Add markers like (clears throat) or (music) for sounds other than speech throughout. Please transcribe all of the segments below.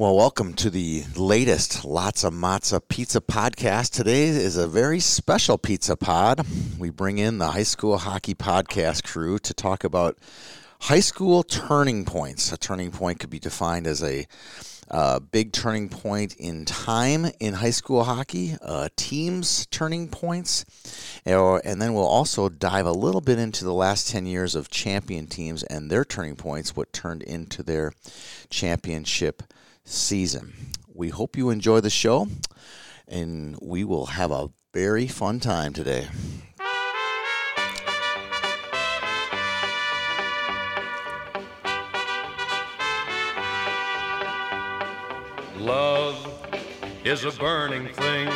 Well, welcome to the latest Lots of Pizza podcast. Today is a very special pizza pod. We bring in the high school hockey podcast crew to talk about high school turning points. A turning point could be defined as a uh, big turning point in time in high school hockey, uh, teams turning points, and then we'll also dive a little bit into the last 10 years of champion teams and their turning points, what turned into their championship season. We hope you enjoy the show, and we will have a very fun time today. Love is a burning thing,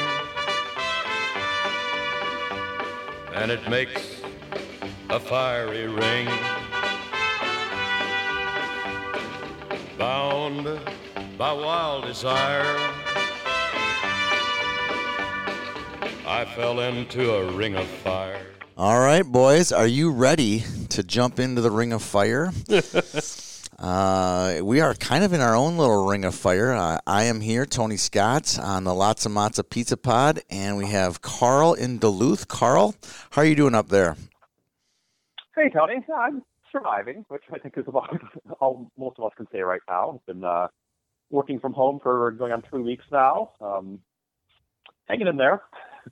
and it makes a fiery ring. Bound by wild desire. I fell into a ring of fire. All right, boys, are you ready to jump into the ring of fire? (laughs) uh, we are kind of in our own little ring of fire. Uh, I am here, Tony Scott, on the Lots of Matza Pizza Pod, and we have Carl in Duluth. Carl, how are you doing up there? Hey, Tony. I'm surviving, which I think is about (laughs) all most of us can say right now. It's been uh, working from home for going on three weeks now. Um, hanging in there.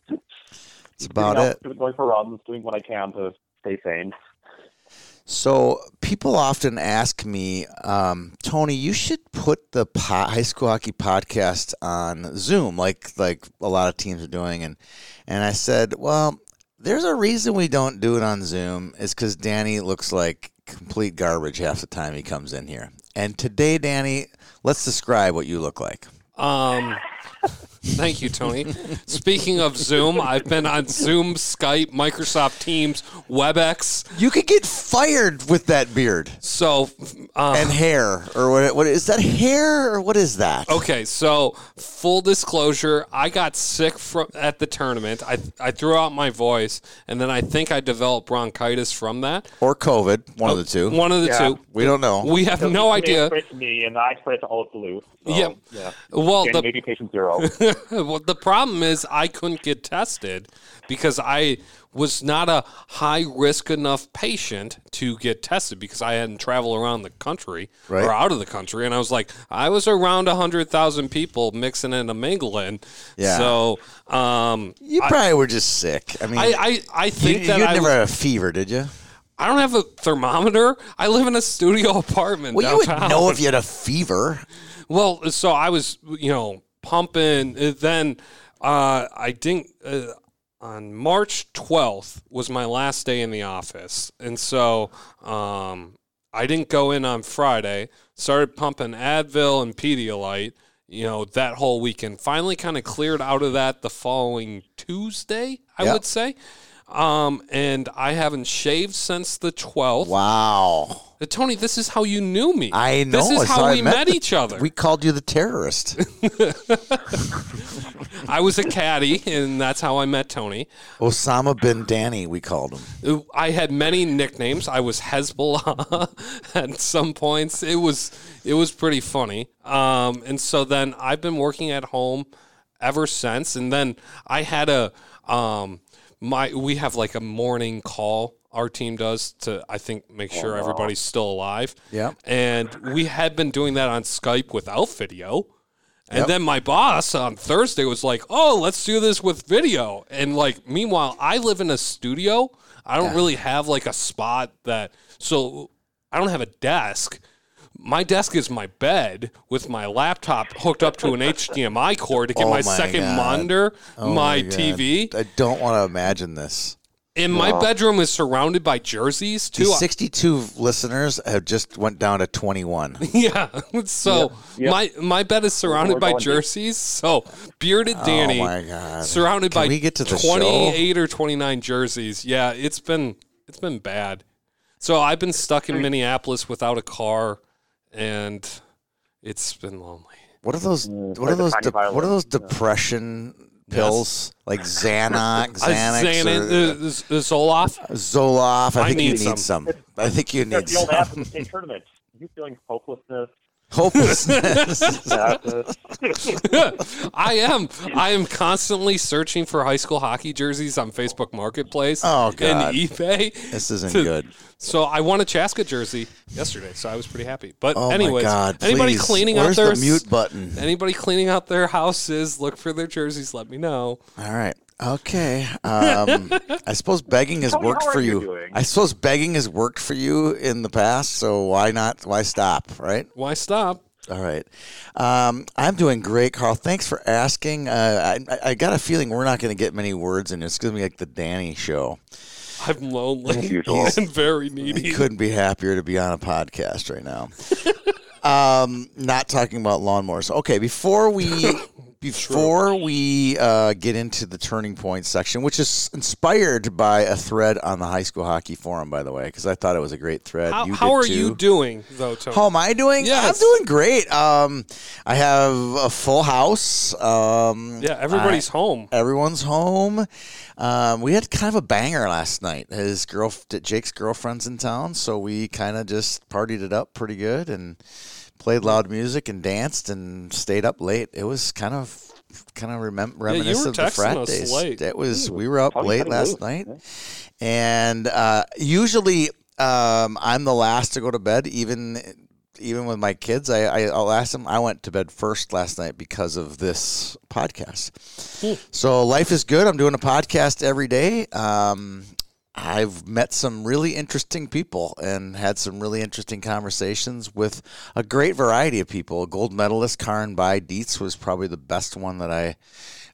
That's about it. Going for runs, doing what I can to stay sane. So people often ask me, um, Tony, you should put the po- high school hockey podcast on Zoom, like like a lot of teams are doing, and and I said, well, there's a reason we don't do it on Zoom. Is because Danny looks like complete garbage half the time he comes in here. And today, Danny, let's describe what you look like. Um, thank you, Tony. Speaking of Zoom, I've been on Zoom, Skype, Microsoft Teams, WebEx. You could get fired with that beard. So uh, and hair, or what? What is that hair, or what is that? Okay, so full disclosure, I got sick from at the tournament. I I threw out my voice, and then I think I developed bronchitis from that, or COVID, one of the two. One of the Yeah. two. We don't know. We have So no idea. Spread me, and I spread to all of Duluth. So, Yeah. yeah. Well, And the maybe patient zero. (laughs) (laughs) well, the problem is I couldn't get tested because I was not a high risk enough patient to get tested because I hadn't traveled around the country Right. or out of the country. And I was like, I was around 100,000 people mixing and mingling. Yeah. So um, You probably were just sick. I mean, I, I, I think you that I, never had a fever, did you? I don't have a thermometer. I live in a studio (laughs) apartment Well, you would know if you had a fever. Well, so I was, you know, pumping. Then uh, I didn't. Uh, on March 12th was my last day in the office, and so um, I didn't go in on Friday. Started pumping Advil and Pedialyte. You know that whole weekend. Finally, kind of cleared out of that the following Tuesday. I Yep. would say. Um, and I haven't shaved since the 12th. Wow. Uh, Tony, this is how you knew me. I know. This is how I we met, the- each other. We called you the terrorist. (laughs) I was a caddy, and that's how I met Tony. Osama bin Danny, we called him. I had many nicknames. I was Hezbollah (laughs) at some points. It was it was pretty funny. Um, and so then I've been working at home ever since. And then I had a um, my we have like a morning call. Our team does to I think make sure everybody's still alive. Yeah. And we had been doing that on Skype without video. And Yep. then my boss on Thursday was like, "Oh, let's do this with video." And like, meanwhile, I live in a studio. I don't really have like a spot that, so I don't have a desk. My desk is my bed with my laptop hooked up to an HDMI cord to get Oh my, my second God. monitor, Oh my, God. TV. I don't want to imagine this. And my bedroom is surrounded by jerseys too. These 62 listeners have just went down to 21. (laughs) Yeah. So Yep. my my bed is surrounded We're by going deep. jerseys. So bearded oh Danny Oh my god. surrounded Can by we get to the 28 or 29 jerseys. Yeah, it's been it's been bad. So I've been stuck in Minneapolis without a car and it's been lonely. What are those Mm, what like are those de- what are those depression pills like (laughs) Xanax, Xanax Xanax, or uh, Zoloft. Zoloft? I I think you need need some. some. I think you need the old some. app of the state tournament. You feeling hopelessness, Hopelessness. (laughs) (laughs) I am. I am constantly searching for high school hockey jerseys on Facebook Marketplace Oh, God. and eBay. this isn't To- good. So I won a Chaska jersey yesterday, so I was pretty happy. But Oh anyways, God! anybody please. cleaning Where's out their the mute button? anybody cleaning out their houses, look for their jerseys. Let me know. All right. Okay. Um, I suppose begging has Tony, worked how for are you you. doing? I suppose begging has worked for you in the past. So why not? Why stop? Right. Why stop? All right. Um, I'm doing great, Carl. Thanks for asking. Uh, I, I- I got a feeling we're not going to get many words in. It's going to be like the Danny show. I'm lonely usual. and very I needy. couldn't be happier to be on a podcast right now. (laughs) um, not talking about lawnmowers. Okay, before we (laughs) before we uh, get into the turning point section, which is inspired by a thread on the high school hockey forum, by the way, because I thought it was a great thread. How, You how are too. you doing though, Tony? How am I doing? Yes. I'm doing great. Um, I have a full house. Um, yeah, everybody's home. Everyone's home. Um, we had kind of a banger last night. His girl, Jake's girlfriend's in town, so we kind of just partied it up pretty good and played loud music and danced and stayed up late. It was kind of kind of remem- you were reminiscent of the frat days. late. It was we were up Tony late last moved. night, and uh, usually um, I'm the last to go to bed, even even with my kids, I, I I'll ask them. I went to bed first last night because of this podcast. So life is good. I'm doing a podcast every day. Um, I've met some really interesting people and had some really interesting conversations with a great variety of people. A gold medalist, Karyn Bye Dietz, was probably the best one that I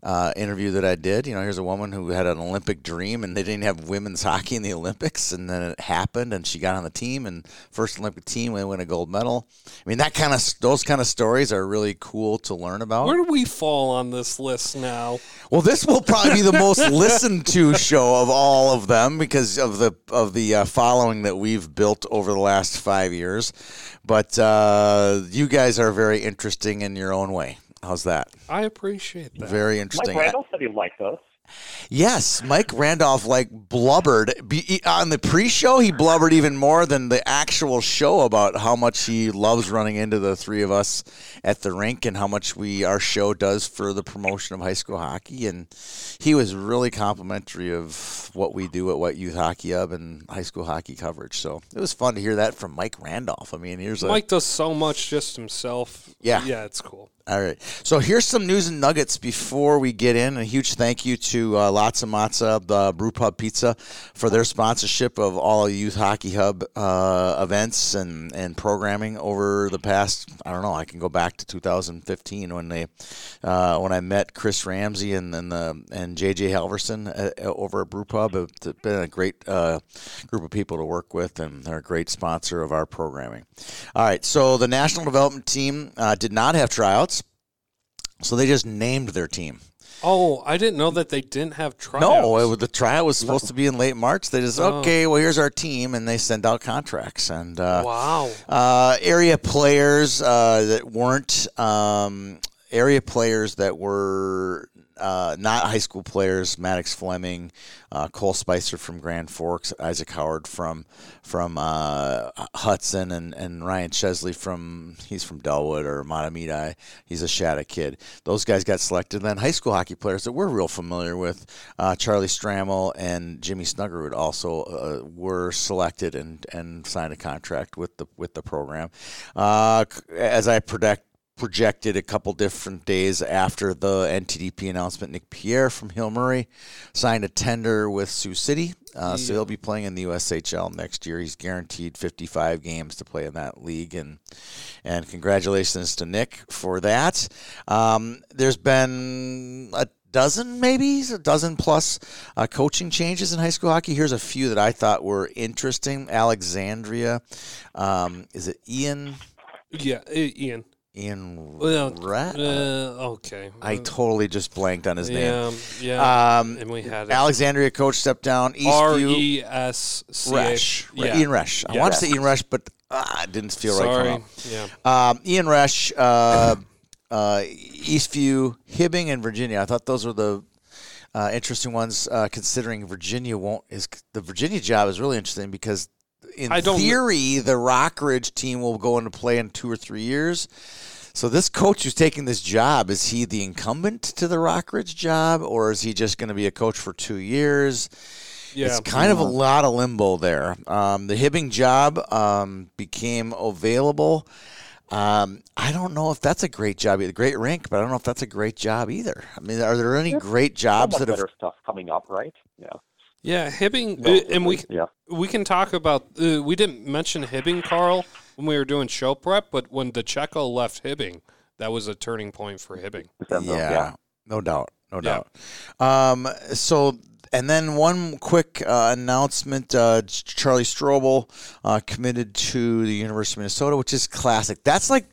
uh, interview that I did. You know, here's a woman who had an Olympic dream, and they didn't have women's (laughs) hockey in the Olympics, and then it happened, and she got on the team, and first Olympic team, they win a gold medal. I mean, that kind of those kind of stories are really cool to learn about. Where do we fall on this list now? Well, this will probably be the most (laughs) listened to show of all of them because of the of the uh, following that we've built over the last five years. But uh, you guys are very interesting in your own way. How's that? I appreciate that. Very interesting. Mike interesting. Randolph said he liked us. Yes, Mike Randolph like blubbered Be, on the pre-show. He blubbered even more than the actual show about how much he loves running into the three of us at the rink and how much we our show does for the promotion of high school hockey. And he was really complimentary of what we do at White Youth Hockey Hub and high school hockey coverage. So it was fun to hear that from Mike Randolph. I mean, here's a Mike does so much just himself. Yeah. Yeah, it's cool. All right. So here's some news and nuggets before we get in. A huge thank you to uh, Lots Matza, the Brew Pub Pizza, for their sponsorship of all Youth Hockey Hub uh, events and, and programming over the past. I don't know. I can go back to 2015 when they uh, when I met Chris Ramsey and and, the, and JJ Halverson uh, over at Brew Pub. It's been a great uh, group of people to work with, and they're a great sponsor of our programming. All right. So the national development team uh, did not have tryouts. So they just named their team. Oh, I didn't know that they didn't have tryouts. No, it, was- the tryout was supposed to be in late March. They just Oh. okay. Well, here's our team, and they send out contracts and uh, Wow. uh, area players uh, that weren't um, area players that were uh, not high school players. Maddox Fleming, uh, Cole Spicer from Grand Forks, Isaac Howard from from uh, Hudson, and, and Ryan Chesley from he's from Dellwood or Mahtomedi. He's a Shattuck kid. Those guys got selected. Then high school hockey players that we're real familiar with, uh, Charlie Stramel and Jimmy Snuggerud also uh, were selected and, and signed a contract with the with the program. Uh, as I predict projected a couple different days after the NTDP announcement. Nick Pierre from Hill Murray signed a tender with Sioux City, uh, so he'll be playing in the USHL next year. He's guaranteed 55 games to play in that league, and and congratulations to Nick for that. Um, there's been a dozen, maybe a dozen plus uh, coaching changes in high school hockey. Here's a few that I thought were interesting. Alexandria, um, is it Ian? Yeah, Ian. Ian Well, Rat? Uh, okay. I Uh, totally just blanked on his name. yeah, yeah. Um, and we had Alexandria coach stepped down. R Eastview E S C. H. Yeah. Ian Resch. I Yeah. wanted to say Ian Resch, but it didn't feel right. Sorry. Yeah. Um, Ian Resch, uh, uh, Eastview, Hibbing, and Virginia. I thought those were the uh, interesting ones. Uh, considering Virginia won't is the Virginia job is really interesting because in I don't- theory, the Rockridge team will go into play in two or three years. So this coach who's taking this job is he the incumbent to the Rockridge job, or is he just going to be a coach for two years? Yeah. It's kind of a lot of limbo there. Um, the Hibbing job um, became available. Um, I don't know if that's a great job, either. great rink, but I don't know if that's a great job either. I mean, are there any Yeah. great jobs Somewhat that have better stuff coming up, right? Yeah. Yeah, Hibbing, No, uh, and we yeah. we can talk about. Uh, we didn't mention Hibbing, Carl, when we were doing show prep, but when DeCheco left Hibbing, that was a turning point for Hibbing. December, yeah, no doubt, no Yeah. doubt. Um, so, and then one quick uh, announcement: uh, Charlie Strobel uh, committed to the University of Minnesota, which is classic. That's like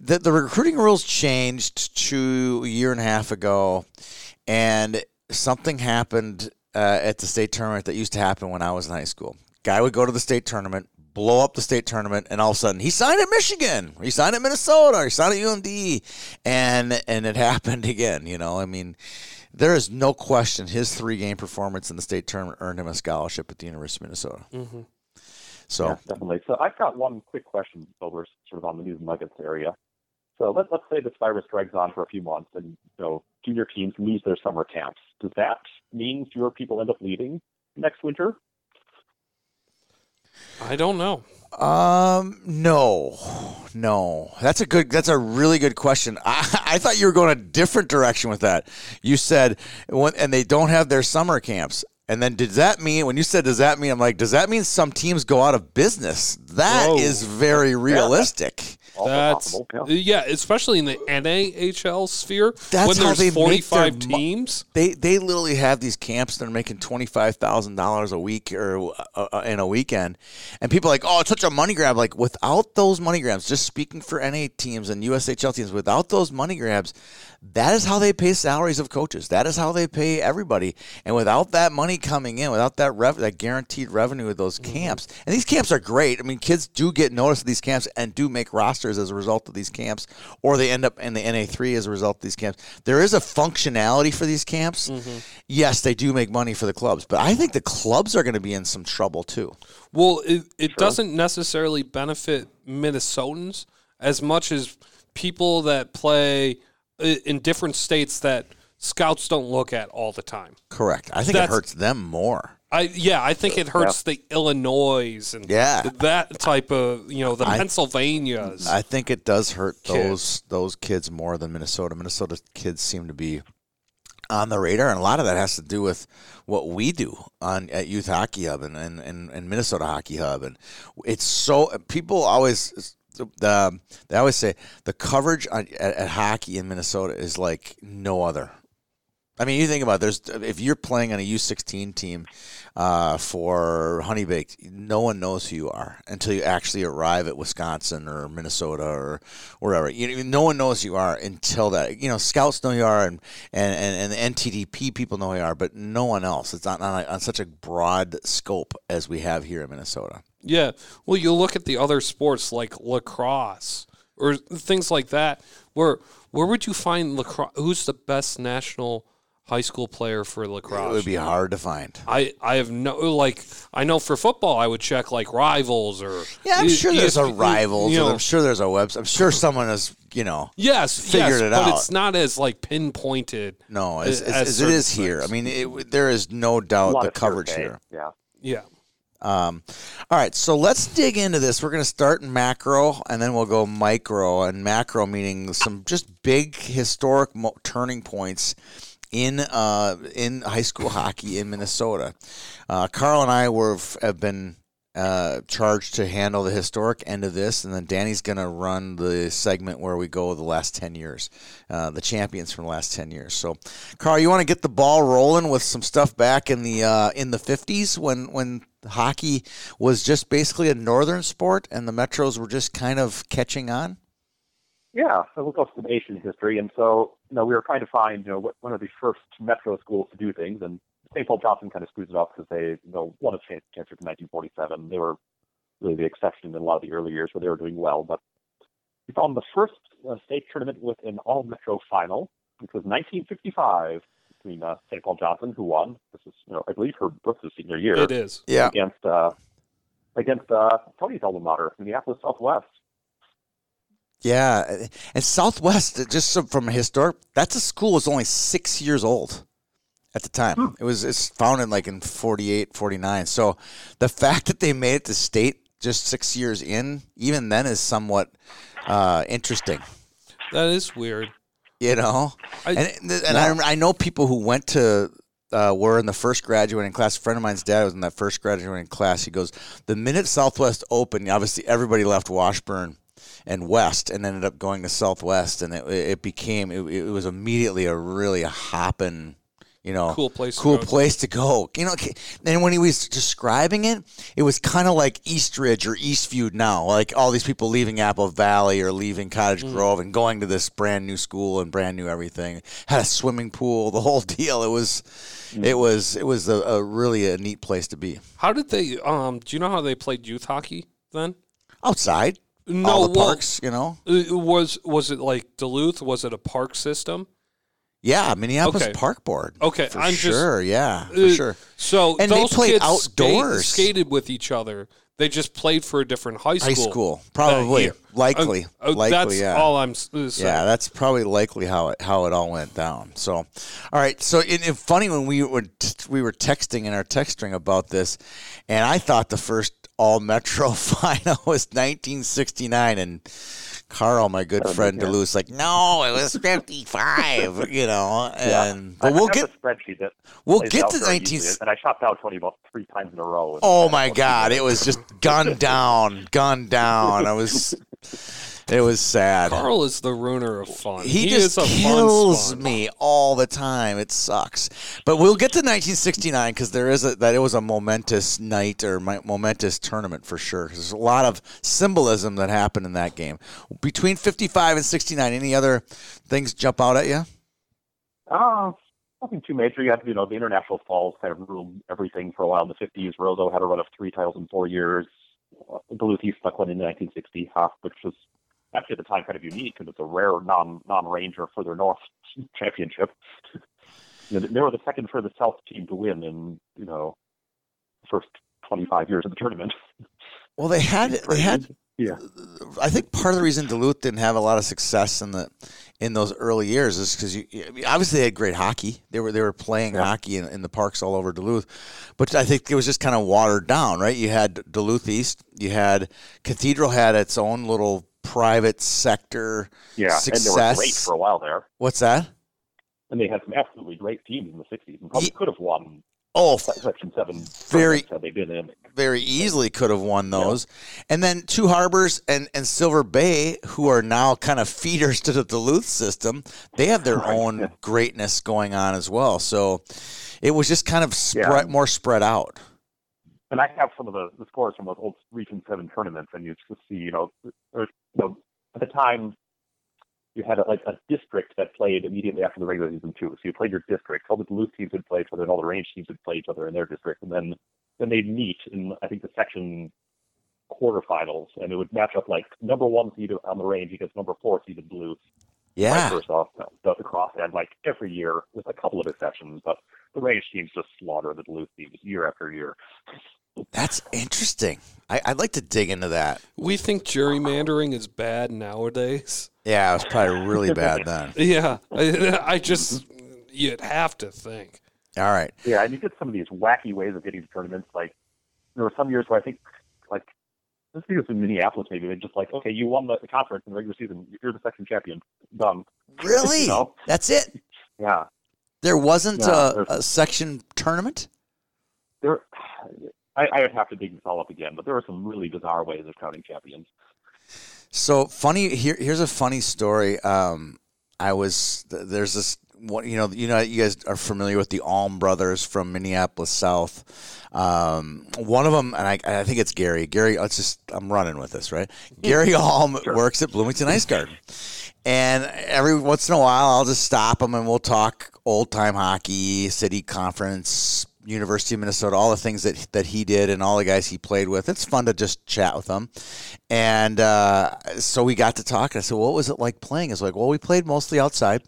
the the recruiting rules changed to a year and a half ago, and something happened uh, at the state tournament that used to happen when I was in high school. Guy would go to the state tournament, blow up the state tournament, and all of a sudden he signed at Michigan, he signed at Minnesota, he signed at UMD, and and it (laughs) happened again. You know, I mean, there is no question his three game performance in the state tournament earned him a scholarship at the University of Minnesota. Mm-hmm. So Yeah, definitely. So I've got one quick question over sort of on the news nuggets area. So let, let's say this virus drags on for a few months and you know, junior teams lose their summer camps. Does that mean fewer people end up leaving next winter? I don't know. Um, no, no. That's a good. That's a really good question. (laughs) I, I thought you were going a different direction with that. You said, when, and they don't have their summer camps. And then, does that mean when you said, "Does that mean?" I'm like, "Does that mean some teams go out of business?" That Whoa. is very realistic. Also That's possible. Yeah. yeah, especially in the NAHL sphere That's when how there's they make their 45 mo- teams. They they literally have these camps that are making twenty five thousand dollars a week or uh, uh, in a weekend, and people are like, oh, it's such a money grab. Like without those money grabs, just speaking for NA teams and USHL teams, without those money grabs, that is how they pay salaries of coaches. That is how they pay everybody. And without that money coming in, without that rev- that guaranteed revenue of those camps, and these camps are great. I mean, kids do get noticed at these camps and do make rosters as a result of these camps, or they end up in the NA three as a result of these camps. There is a functionality for these camps. Mm-hmm. Yes, they do make money for the clubs, but I think the clubs are going to be in some trouble too. Well, it, it doesn't necessarily benefit Minnesotans as much as people that play in different states that scouts don't look at all the time. Correct. I think That's- it hurts them more. I yeah, I think it hurts the Illinois and Yeah. that type of you know the I- Pennsylvanias. I think it does hurt Kids. those those kids more than Minnesota. Minnesota kids seem to be on the radar, and a lot of that has to do with what we do on at Youth Hockey Hub and and, and, and Minnesota Hockey Hub, and it's so people always. The, they always say the coverage on, at, at hockey in Minnesota is like no other. I mean, you think about it, there's if you're playing on a U16 team uh, for Honey Baked, no one knows who you are until you actually arrive at Wisconsin or Minnesota or wherever. You no one knows who you are until that. You know, scouts know who you are, and and, and, and the NTDP people know who you are, but no one else. It's not on, on such a broad scope as we have here in Minnesota. Yeah. Well, you look at the other sports like lacrosse or things like that. Where where would you find lacrosse? Who's the best national high school player for lacrosse? It would be hard to find. I, I have no like I know for football I would check like rivals or Yeah, I'm sure there's a ESP rivals. You know, I'm sure there's a website. I'm sure someone has, you know, yes, figured yes, it but out. But it's not as like pinpointed. no, as, As as, as it certain is here. I mean, it, there is no doubt the coverage survey. here. Yeah. Yeah. Um, all right, so let's dig into this. We're going to start in macro, and then we'll go micro. And macro meaning some just big historic mo- turning points in uh, in high school hockey in Minnesota. Uh, Carl and I were have been uh, charged to handle the historic end of this, and then Danny's going to run the segment where we go the last ten years, uh, the champions from the last ten years. So, Carl, you want to get the ball rolling with some stuff back in the uh, in the fifties when when hockey was just basically a northern sport and the metros were just kind of catching on. Yeah, so we'll go some Asian history. And so, you know, we were trying to find, you know, what, one of the first metro schools to do things. And St. Paul Johnson kind of screws it up because they, you know, won a cha- championship in 1947. They were really the exception in a lot of the early years where they were doing well. But we found the first uh, state tournament with an all metro final, which was 1955 between uh, St. Paul Johnson, who won. This is, you know, I believe Herb Brooks' senior year It is. Yeah. against uh, against uh, Tony's alma mater, Minneapolis Southwest. Yeah, and Southwest, just from a historic, that's a school was only six years old at the time. Hmm. It was it's founded like in 48, 49. So the fact that they made it to state just six years in, even then, is somewhat uh, interesting. That is weird. You know, I- and and I, I know people who went to. Uh, were in the first graduating class. A friend of mine's dad was in that first graduating class. He goes, the minute Southwest opened, obviously everybody left Washburn and West, and ended up going to Southwest, and it, it became it, it was immediately a really hopping, you know, Cool place to cool go. place to go. You know, and when he was describing it, it was kind of like Eastridge or Eastview now, like all these people leaving Apple Valley or leaving Cottage Mm. Grove and going to this brand new school and brand new everything. Had a swimming pool, the whole (laughs) deal. It was, Mm. it was, it was a, a really a neat place to be. How did they? Um, do you know how they played youth hockey then? Outside, No, all the well, parks, you know. was was it like Duluth? Was it a park system? Yeah, Minneapolis Okay. Park Board. Okay, for I'm just- sure. yeah, for Uh, sure. So And they those played kids skate- outdoors. skated with each other. They just played for a different high school. High school, probably, likely, Uh, uh, likely. that's yeah. all I'm uh, saying. Yeah, that's probably likely how it how it all went down. So, all right. So, it, it funny when we were t- we were texting in our text string about this, and I thought the first All Metro (laughs) final was 1969, and Carl, my good friend yeah. Duluth, like, no, it was 55. (laughs) you know, Yeah. and I but we'll have get that we'll get to 19. easily, and I chopped out Tony about three times in a row. Oh my God! It was just gunned down, gunned (laughs) down. I was, it was sad. Carl is the ruiner of fun. He, is just a kills fun me all the time. It sucks. But we'll get to 1969 because there is a that it was a momentous night or mi- momentous tournament for sure. 'Cause There's a lot of symbolism that happened in that game. Between 55 and 69, any other things jump out at you? Uh, nothing too major. You had, you know, the international falls kind of ruled everything for a while in the 50s. Roseau had a run of three titles in four years. Uh, Duluth East stuck one in 1960, Huff, which was actually at the time kind of unique because it's a rare non non ranger further north (laughs) championship. (laughs) you know, they were the second furthest south team to win in you know the first 25 years of the tournament. (laughs) Well, they had they had yeah. I think part of the reason Duluth didn't have a lot of success in the in those early years is because you I mean, obviously they had great hockey. They were they were playing Yeah. hockey in, in the parks all over Duluth, but I think it was just kind of watered down, right? You had Duluth East, you had Cathedral had its own little private sector. Yeah, and they were Success. great for a while there. What's that? And they had some absolutely great teams in the 60s and probably Ye- could have won Oh, Section 7 Very- had they been in. very easily could have won those. And then Two Harbors and, and Silver Bay, who are now kind of (laughs) feeders to the Duluth system, they have their Right, own yeah. greatness going on as well. So it was just kind of spread, Yeah. more spread out. And I have some of the, the scores from those old Region 7 tournaments, and you just see, you know, you know at the time, you had a, like a district that played immediately after the regular season too. So you played your district. All the Duluth teams would play each other, and all the range teams would play each other in their district, and then then they'd meet in I think the section quarterfinals, and it would match up like number one seed on the range against number four seeded Duluth. Yeah. Vice versa, the, the cross and like every year with a couple of exceptions, but the range teams just slaughter the Duluth teams year after year. That's interesting. I, I'd like to dig into that. We think gerrymandering is bad nowadays. Yeah, it was probably really bad then. (laughs) Yeah, I, (laughs) I just you'd have to think. All right. Yeah, and you get some of these wacky ways of getting to tournaments. Like there were some years where I think, like this was in Minneapolis, maybe they just like, okay, you won the, the conference in the regular season, you're the section champion, done. (laughs) Really? You know? That's it? Yeah, There wasn't Yeah, a, a section tournament? there. I, I would have to dig this all up again, but there were some really bizarre ways of counting champions. So funny. Here, here's a funny story. Um, I was there's this one. You know, you know, you guys are familiar with the Alm brothers from Minneapolis South. Um, one of them, and I, I think it's Gary. Gary, let's just I'm running with this, right? (laughs) Gary Alm works at Bloomington Ice Garden, and every once in a while, I'll just stop him and we'll talk old time hockey, city conference. University of Minnesota, all the things that that he did and all the guys he played with. It's fun to just chat with them. And uh, so we got to talk. And I said, "What was it like playing?" He's like, "Well, we played mostly outside.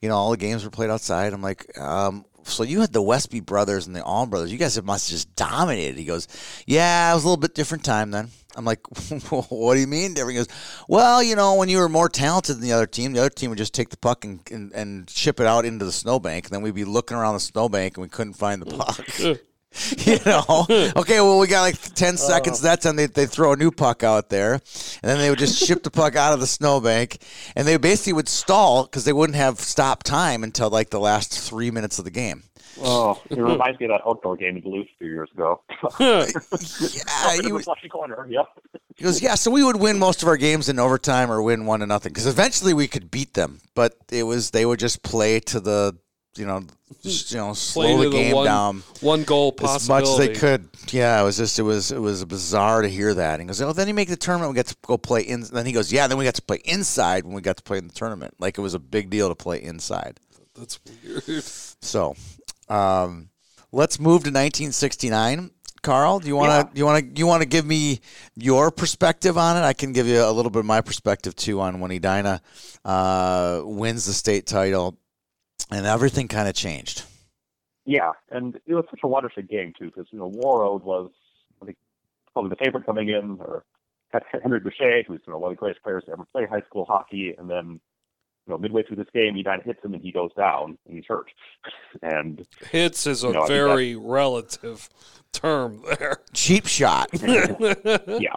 You know, all the games were played outside." I'm like, um, so you had the Westby brothers and the Allman brothers. You guys must have just dominated. He goes, yeah, it was a little bit different time then. I'm like, (laughs) what do you mean different? He goes, well, you know, when you were more talented than the other team, the other team would just take the puck and, and, and ship it out into the snowbank. And then we'd be looking around the snowbank and we couldn't find the puck. (laughs) (laughs) you know, okay, well, we got like 10 uh-huh. seconds. That time they, they throw a new puck out there, and then they would just ship the puck out of the snowbank, and they basically would stall because they wouldn't have stop time until like the last three minutes of the game. Oh, it (laughs) reminds me of that outdoor game in Duluth a few years ago. (laughs) Yeah, he, was- flashy corner. Yep. he goes, yeah. So we would win most of our games in overtime or win one to nothing because eventually we could beat them, but it was they would just play to the, you know, just, you know, slow to the game one, down. One goal as much as they could. Yeah, it was just it was it was bizarre to hear that. And he goes, "Oh, then you make the tournament. We get to go play in." Then he goes, "Yeah, then we got to play inside when we got to play in the tournament. Like it was a big deal to play inside." That's weird. So, um, let's move to 1969. Carl, do you want to Yeah. you want to you want to give me your perspective on it? I can give you a little bit of my perspective too on when Edina uh, wins the state title, and everything kind of changed. Yeah, and it was such a watershed game too, because you know Warroad was I think probably the favorite coming in, or had Henry Boucher, who's you know one of the greatest players to ever play high school hockey, and then you know midway through this game, Edina hits him and he goes down and he's hurt, (laughs) and Hits is a No, I think very relative term there. Cheap shot. (laughs) yeah,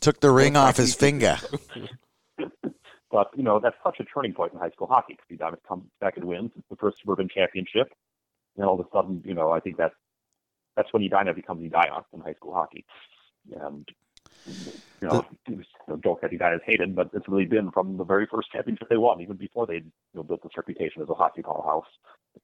Took the ring off his (laughs) finger. but you know that's such a turning point in high school hockey because Edina comes back and wins the first suburban championship, and all of a sudden you know I think that's that's when Edina becomes Edina in high school hockey, and you know, (laughs) it was, you know joke that Edina is hated, but it's really been from the very first championship they won, even before they you know built this reputation as a hockey powerhouse.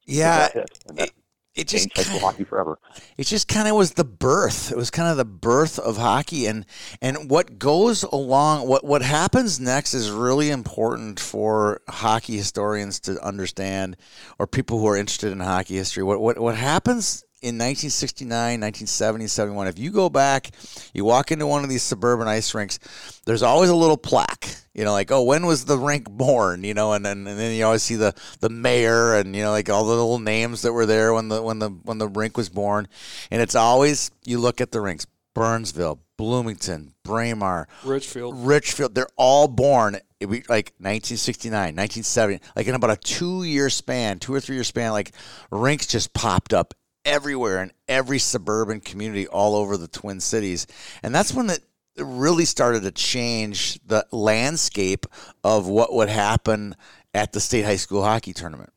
Yeah, it, it, it just changed kinda, hockey forever. it just kind of was the birth. It was kind of the birth of hockey, and and what goes along, what what happens next is really important for hockey historians to understand, or people who are interested in hockey history. What what what happens in 1969, 1970, 71, if you go back, you walk into one of these suburban ice rinks, there's always a little plaque, you know, like, oh, when was the rink born? You know, and then, and then you always see the, the mayor and, you know, like all the little names that were there when the, when the, when the rink was born. And it's always, you look at the rinks, Burnsville, Bloomington, Braemar, Richfield. Richfield, they're all born like 1969, 1970, like in about a two year span, two or three year span, like rinks just popped up everywhere in every suburban community all over the Twin Cities. And that's when it really started to change the landscape of what would happen at the state high school hockey tournament.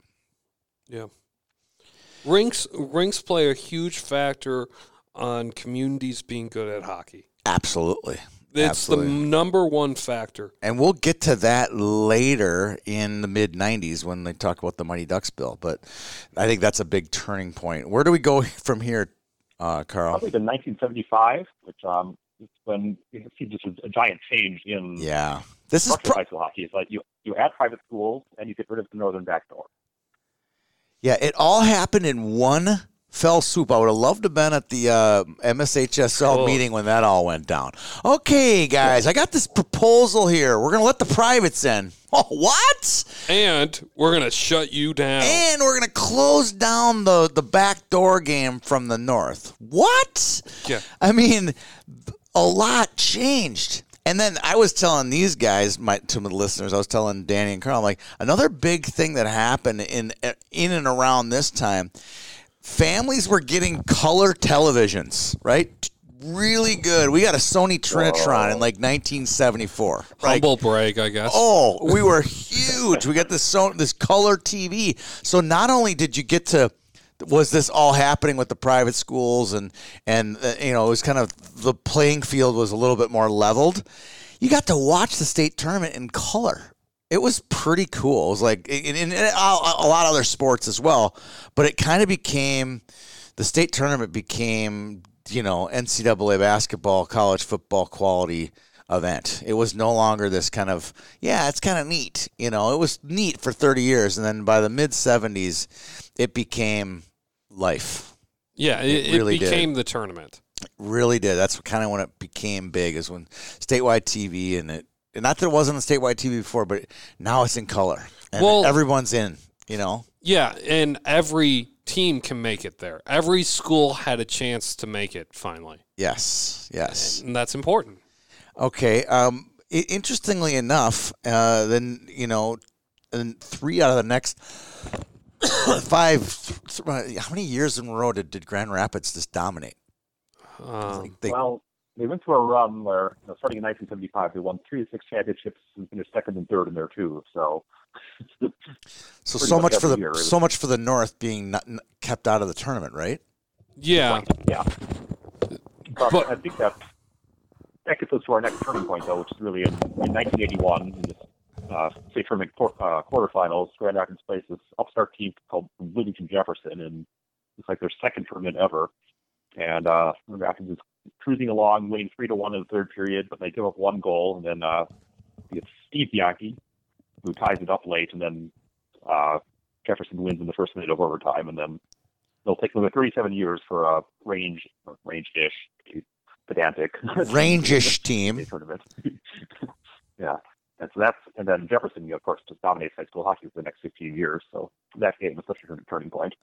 Yeah. Rinks rinks play a huge factor on communities being good at hockey. Absolutely. It's Absolutely. the number one factor. And we'll get to that later in the mid 90s when they talk about the Mighty Ducks bill. But I think that's a big turning point. Where do we go (laughs) from here, uh, Carl? Probably in 1975, which um, is when you see just a, a giant change in Yeah. This is structure of high school hockey. It's like you you add private schools and you get rid of the northern backdoor. Yeah, it all happened in one fell swoop. I would have loved to have been at the uh, MSHSL Cool. meeting when that all went down. Okay, guys, I got this proposal here. We're going to let the privates in. (laughs) Oh, what? And we're gonna shut you down. And we're going to close down the, the back door game from the north. What? Yeah. I mean, a lot changed. And then I was telling these guys, my to the listeners, I was telling Danny and Carl, I'm like another big thing that happened in in and around this time. Families were getting color televisions, right? Really good. We got a Sony Trinitron in like 1974. Like, Humble brag, I guess. Oh, we were huge. We got this so this color TV. So not only did you get to was this all happening with the private schools and and uh, you know it was kind of the playing field was a little bit more leveled. You got to watch the state tournament in color. It was pretty cool. It was like in, in, in a, a lot of other sports as well, but it kind of became the state tournament became you know NCAA basketball, college football quality event. It was no longer this kind of yeah, it's kind of neat. You know, it was neat for 30 years, and then by the mid 70s, it became life. yeah, it, it it really did. became the tournament. Really did. That's kind of when it became big. Is when statewide TV and it. And Not that it wasn't on statewide TV before, but now it's in color. And Well- everyone's in. You know. Yeah, and every team can make it there. Every school had a chance to make it finally, Yes, yes. and that's important. Okay. Um, interestingly enough, uh, then you know, and three out of the next (coughs) five. th- th- how many years in a row did, did Grand Rapids just dominate? Um, Like they, well, they went through a run where, you know, starting in 1975, they won three of six championships and finished second and third in there too. So, (laughs) so so much much for the year so much for the North being not, n- kept out of the tournament, right? yeah, yeah. But, But- I think that that gets us to our next turning point, though, which is really in, in 1981 in this uh, state tournament quar- uh, quarterfinals. Grand Rapids plays this upstart team called Bloomington Jefferson, and it's like their second tournament ever. And uh, Grand Rapids is cruising along, winning three to one in the third period, but they give up one goal, and then uh, it's Steve Bianchi who ties it up late, and then uh, Jefferson wins in the first minute of overtime, and then they'll take another 37 years for a range range dish pedantic Rangish (laughs) team. tournament. (laughs) yeah, and so that's and then Jefferson, of course, just dominates high school hockey for the next 15 years. So that game was such a turning point.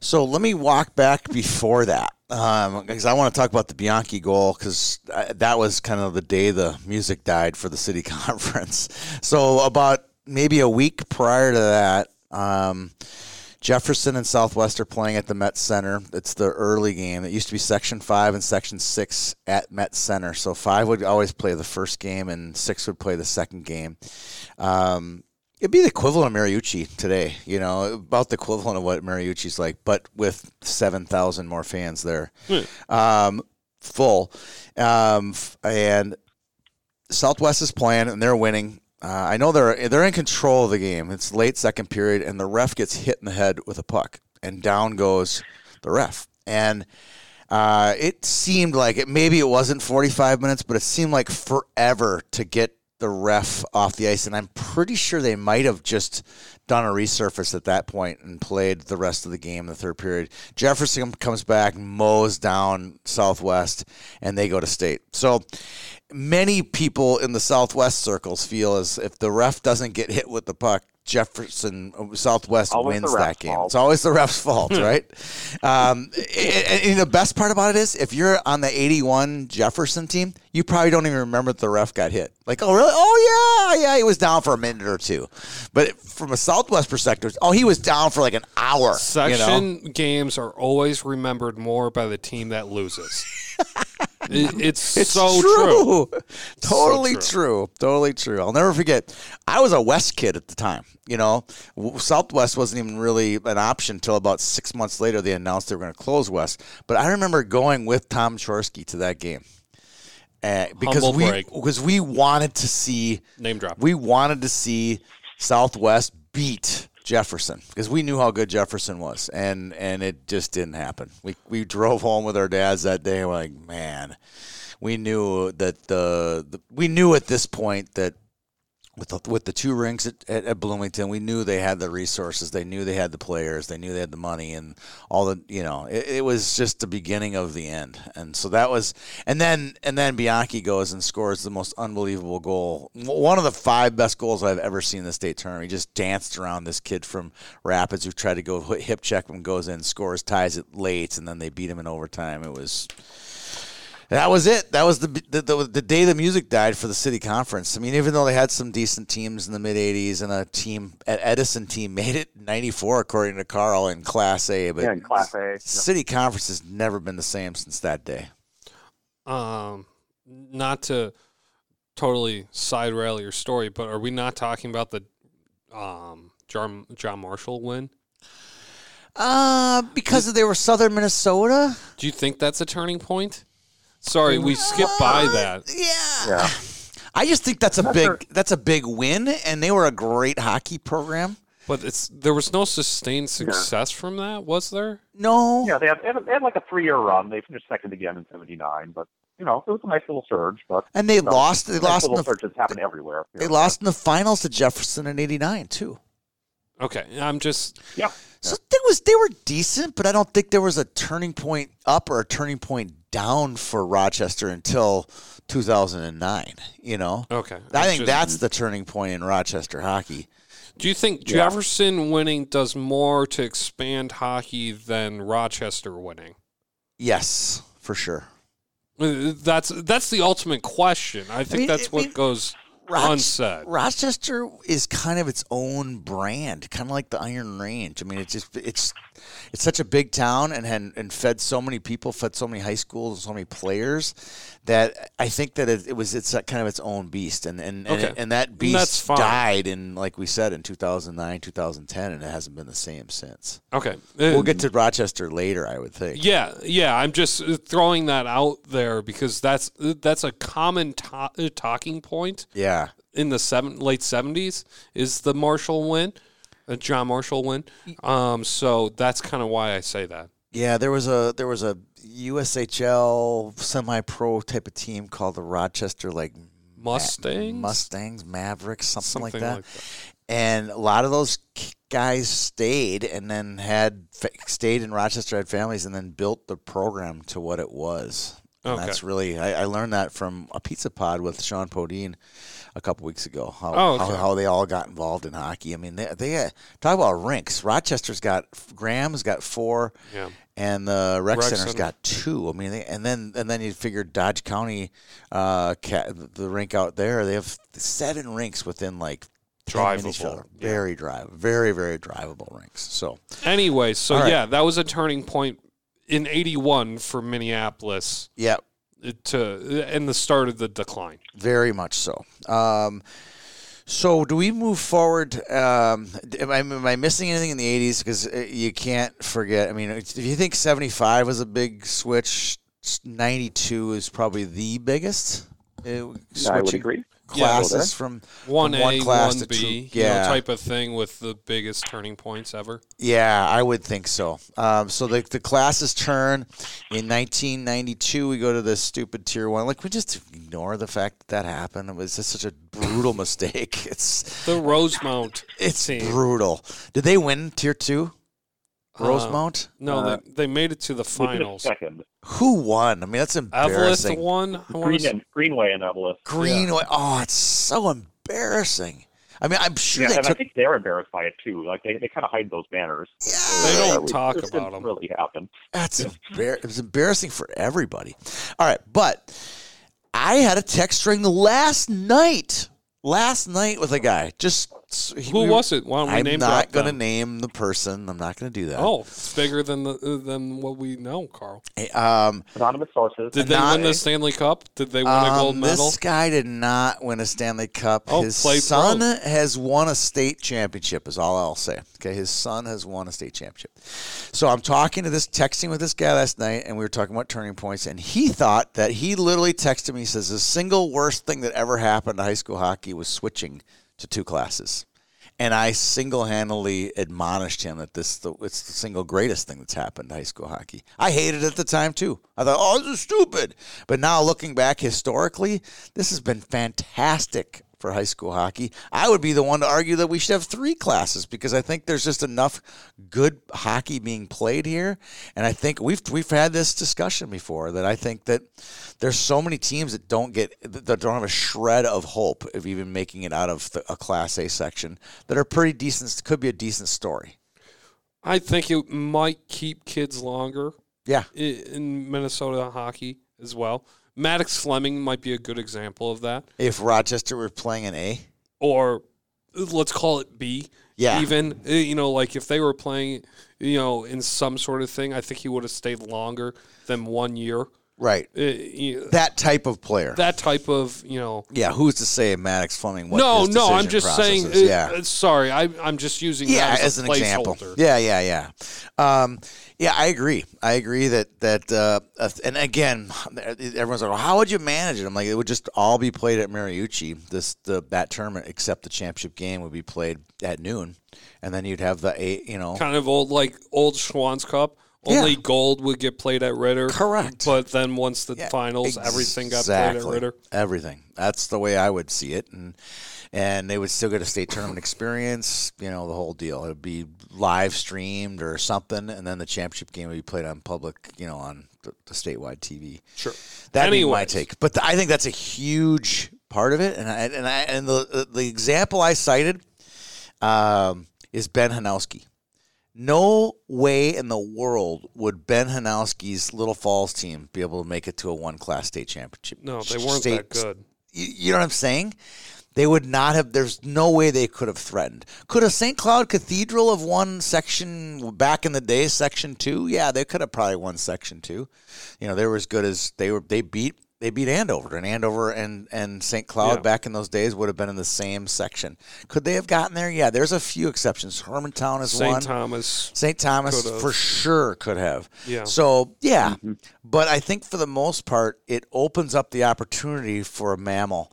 So let me walk back before that, because I want to talk about the Bianchi goal, because that was kind of the day the music died for the city (laughs) conference. So about maybe a week prior to that, um, Jefferson and Southwest are playing at the Met Center. It's the early game. It used to be Section Five and Section Six at Met Center. So five would always play the first game, and six would play the second game. Um, It'd be the equivalent of Mariucci today, you know, about the equivalent of what Mariucci's like, but with 7,000 more fans there. Um, full. Um, and Southwest is playing and they're winning. Uh, I know they're they're in control of the game. It's late second period, and the ref gets hit in the head with a puck, and down goes the ref. And uh, it seemed like it. Maybe it wasn't 45 minutes, but it seemed like forever to get the ref off the ice. And I'm pretty sure they might have just done a resurface at that point and played the rest of the game in the third period. Jefferson comes back, mows down Southwest, and they go to state. So many people in the Southwest circles feel as if the ref doesn't get hit with the puck, Jefferson uh, Southwest Always wins that game. fault. It's always the ref's fault, right? Um, and, and the best part about it is, if you're on the '81 Jefferson team, you probably don't even remember that the ref got hit. Like, oh really? Oh yeah, yeah, he was down for a minute or two. But from a Southwest perspective, oh, he was down for like an hour. section You know? games are always remembered more by the team that loses. (laughs) It- (laughs) it's, It's so true. true. (laughs) Totally true. true. Totally true. I'll never forget. I was a West kid at the time. You know, Southwest wasn't even really an option until about six months later. They announced they were going to close West. But I remember going with Tom Chorske to that game. Uh, because Humble we because we wanted to see Name drop. we wanted to see Southwest beat Jefferson because we knew how good Jefferson was, and and it just didn't happen. We we drove home with our dads that day. and We're like, man, we knew that the, the we knew at this point that with the, with the two rings at, at, at Bloomington, we knew they had the resources, they knew they had the players, they knew they had the money, and all the you know, it, it was just the beginning of the end. And so that was, and then and then Bianchi goes and scores the most unbelievable goal, one of the five best goals I've ever seen in the state tournament. He just danced around this kid from Rapids who tried to go hip check him, goes in, scores, ties it late, and then they beat him in overtime. It was. That was it. That was the, the the the day the music died for the city conference. I mean, even though they had some decent teams in the mid '80s and a team, an Edison team made it '94 according to Carl in Class A, but Yeah, in Class A. yeah. city conference has never been the same since that day. um, not to totally side rail your story, but are we not talking about the um, John, John Marshall win? Uh, because they were Southern Minnesota. Do you think that's a turning point? Sorry, we skipped by that. Yeah. Yeah. I just think that's a Not big sure. that's a big win, and they were a great hockey program. But it's there was no sustained success from that, was there? No, Yeah, they had, they had, they had like a three-year run. They finished second again in '79, but you know it was a nice little surge. But and they you know, lost. They nice lost in little the surges happen everywhere. they know. lost in the finals to Jefferson in '89 too. Okay, I'm just Yeah. So there was they were decent, but I don't think there was a turning point up or a turning point down for Rochester until 2009. You know, okay. I I'm think just- that's the turning point in Rochester hockey. Do you think Yeah. Jefferson winning does more to expand hockey than Rochester winning? Yes, for sure. Uh, That's that's the ultimate question. I think mean, that's I what mean, goes Roch-. Rochester is kind of its own brand, kind of like the Iron Range. I mean, it's just it's it's such a big town and and, and fed so many people, fed so many high schools, and so many players that I think that it, it was it's kind of its own beast, and and and, Okay. and that beast that's died in like we said in 2009, 2010, and it hasn't been the same since. Okay, We'll Uh, get to Rochester later, I would think. Yeah, yeah. I'm just uh, throwing that out there because that's that's a common to- uh, talking point Yeah. in the seven late seventies is the Marshall win, the John Marshall win. Um, so that's kind of why I say that. Yeah, there was a there was a USHL semi-pro type of team called the Rochester like Ma- Mustangs, Mustangs, Mavericks, something, something like, that. And a lot of those guys stayed and then had stayed in Rochester, had families, and then built the program to what it was. And Okay. that's really I, I learned that from a pizza pod with Sean Podine a couple weeks ago. How, Oh, okay. how, how they all got involved in hockey. I mean, they, they uh, talk about rinks. Rochester's got Graham's got four Yeah. And the rec, Rec center's center. got two. I mean, they, and then and then you figure Dodge County, uh, ca the rink out there, they have seven rinks within like 10 minutes of each Drivable, yeah. Very drive, very very drivable rinks. So Anyway, so right. yeah, that was a turning point in '81 for Minneapolis yeah, to and the start of the decline. very much so. Um, so do we move forward? Um, am, I, am I missing anything in the '80s? Because you can't forget. I mean, if you think '75 was a big switch, '92 is probably the biggest. uh, I would agree. Classes from One from one A, class one to B, two- you know, type of thing with the biggest turning points ever. Yeah, I would think so. Um, so the the classes turn in 1992. We go to this stupid tier one. Like we just ignore the fact that that happened. It was just such a brutal (laughs) mistake. It's The Rosemount. it's team. brutal. Did they win tier two? Rosemount. No, Uh, they, they made it to the Look finals. Second. Who won? I mean, that's Eveleth embarrassing. won. I Green Greenway and Eveleth. Greenway. Oh, it's so embarrassing. I mean, I'm sure Yeah, they and I took. think they're embarrassed by it too. Like they, they kind of hide those banners. Yeah, They don't That talk this about didn't 'em. Really happen. That's (laughs) embar- it was embarrassing for everybody. All right, but I had a text string last night. Last night with a guy. Just he- Who we- was it? Why don't we I'm name not going to name the person. I'm not going to do that. Oh, it's bigger than the than what we know, Carl. um, Anonymous sources. Did they Not- win the Stanley Cup? Did they win a gold um, medal? This guy did not win a Stanley Cup. Oh, his son pro. has won a state championship. Is all I'll say. Okay, his son has won a state championship. So I'm talking to this, texting with this guy last night, and we were talking about turning points, and he thought that he literally texted me. He says the single worst thing that ever happened to high school hockey was switching to two classes. And I single-handedly admonished him that this the, it's the single greatest thing that's happened to high school hockey. I hated it at the time too. I thought, oh, this is stupid. But now looking back historically, this has been fantastic for high school hockey. I would be the one to argue that we should have three classes because I think there's just enough good hockey being played here, and I think we've we've had this discussion before that I think that there's so many teams that don't get that don't have a shred of hope of even making it out of the, a Class A section that are pretty decent. Could be a decent story. I think it might keep kids longer Yeah, in Minnesota hockey as well. Maddox Fleming might be a good example of that. if Rochester were playing an A, Or let's call it B. Yeah. Even, uh, you know, like if they were playing, you know, in some sort of thing, I think he would have stayed longer than one year. Right? Uh, you- That type of player. that type of, you know. yeah, who's to say Maddox Fleming? What no, no, I'm just saying. is. uh, yeah, uh, sorry, I, I'm just using yeah, that as, as an example. Yeah, yeah, yeah. Um, yeah, I agree. I agree that that uh, uh, and again, everyone's like, well, "How would you manage it?" I'm like, it would just all be played at Mariucci. This the that tournament, except the championship game, would be played at noon, and then you'd have the eight. You know, Kind of old, like old Schwan's Cup. Only Yeah. gold would get played at Ritter. Correct. But then once the Yeah, finals, everything got played at Ritter. Everything. That's the way I would see it, and and they would still get a state tournament experience. You know, the whole deal. It would be live streamed or something, and then the championship game would be played on public. You know, on the, the statewide TV. Sure. That'd be my take. But th- I think that's a huge part of it, and I, and I, and the the example I cited um, is Ben Hanowski. No way in the world would Ben Hanowski's Little Falls team be able to make it to a one class state championship. No, they weren't State- that good. You, you know what I'm saying? They would not have. There's no way they could have threatened. Could a St. Cloud Cathedral have won section back in the day, section two? Yeah, they could have probably won section two. You know, they were as good as they were. They beat they beat Andover, and Andover and and St. Cloud Yeah. back in those days would have been in the same section. Could they have gotten there? Yeah, there's a few exceptions. Hermantown is one. St. Thomas. St. Thomas for sure could have. Yeah. So yeah, Mm-hmm. but I think for the most part, it opens up the opportunity for a mammal.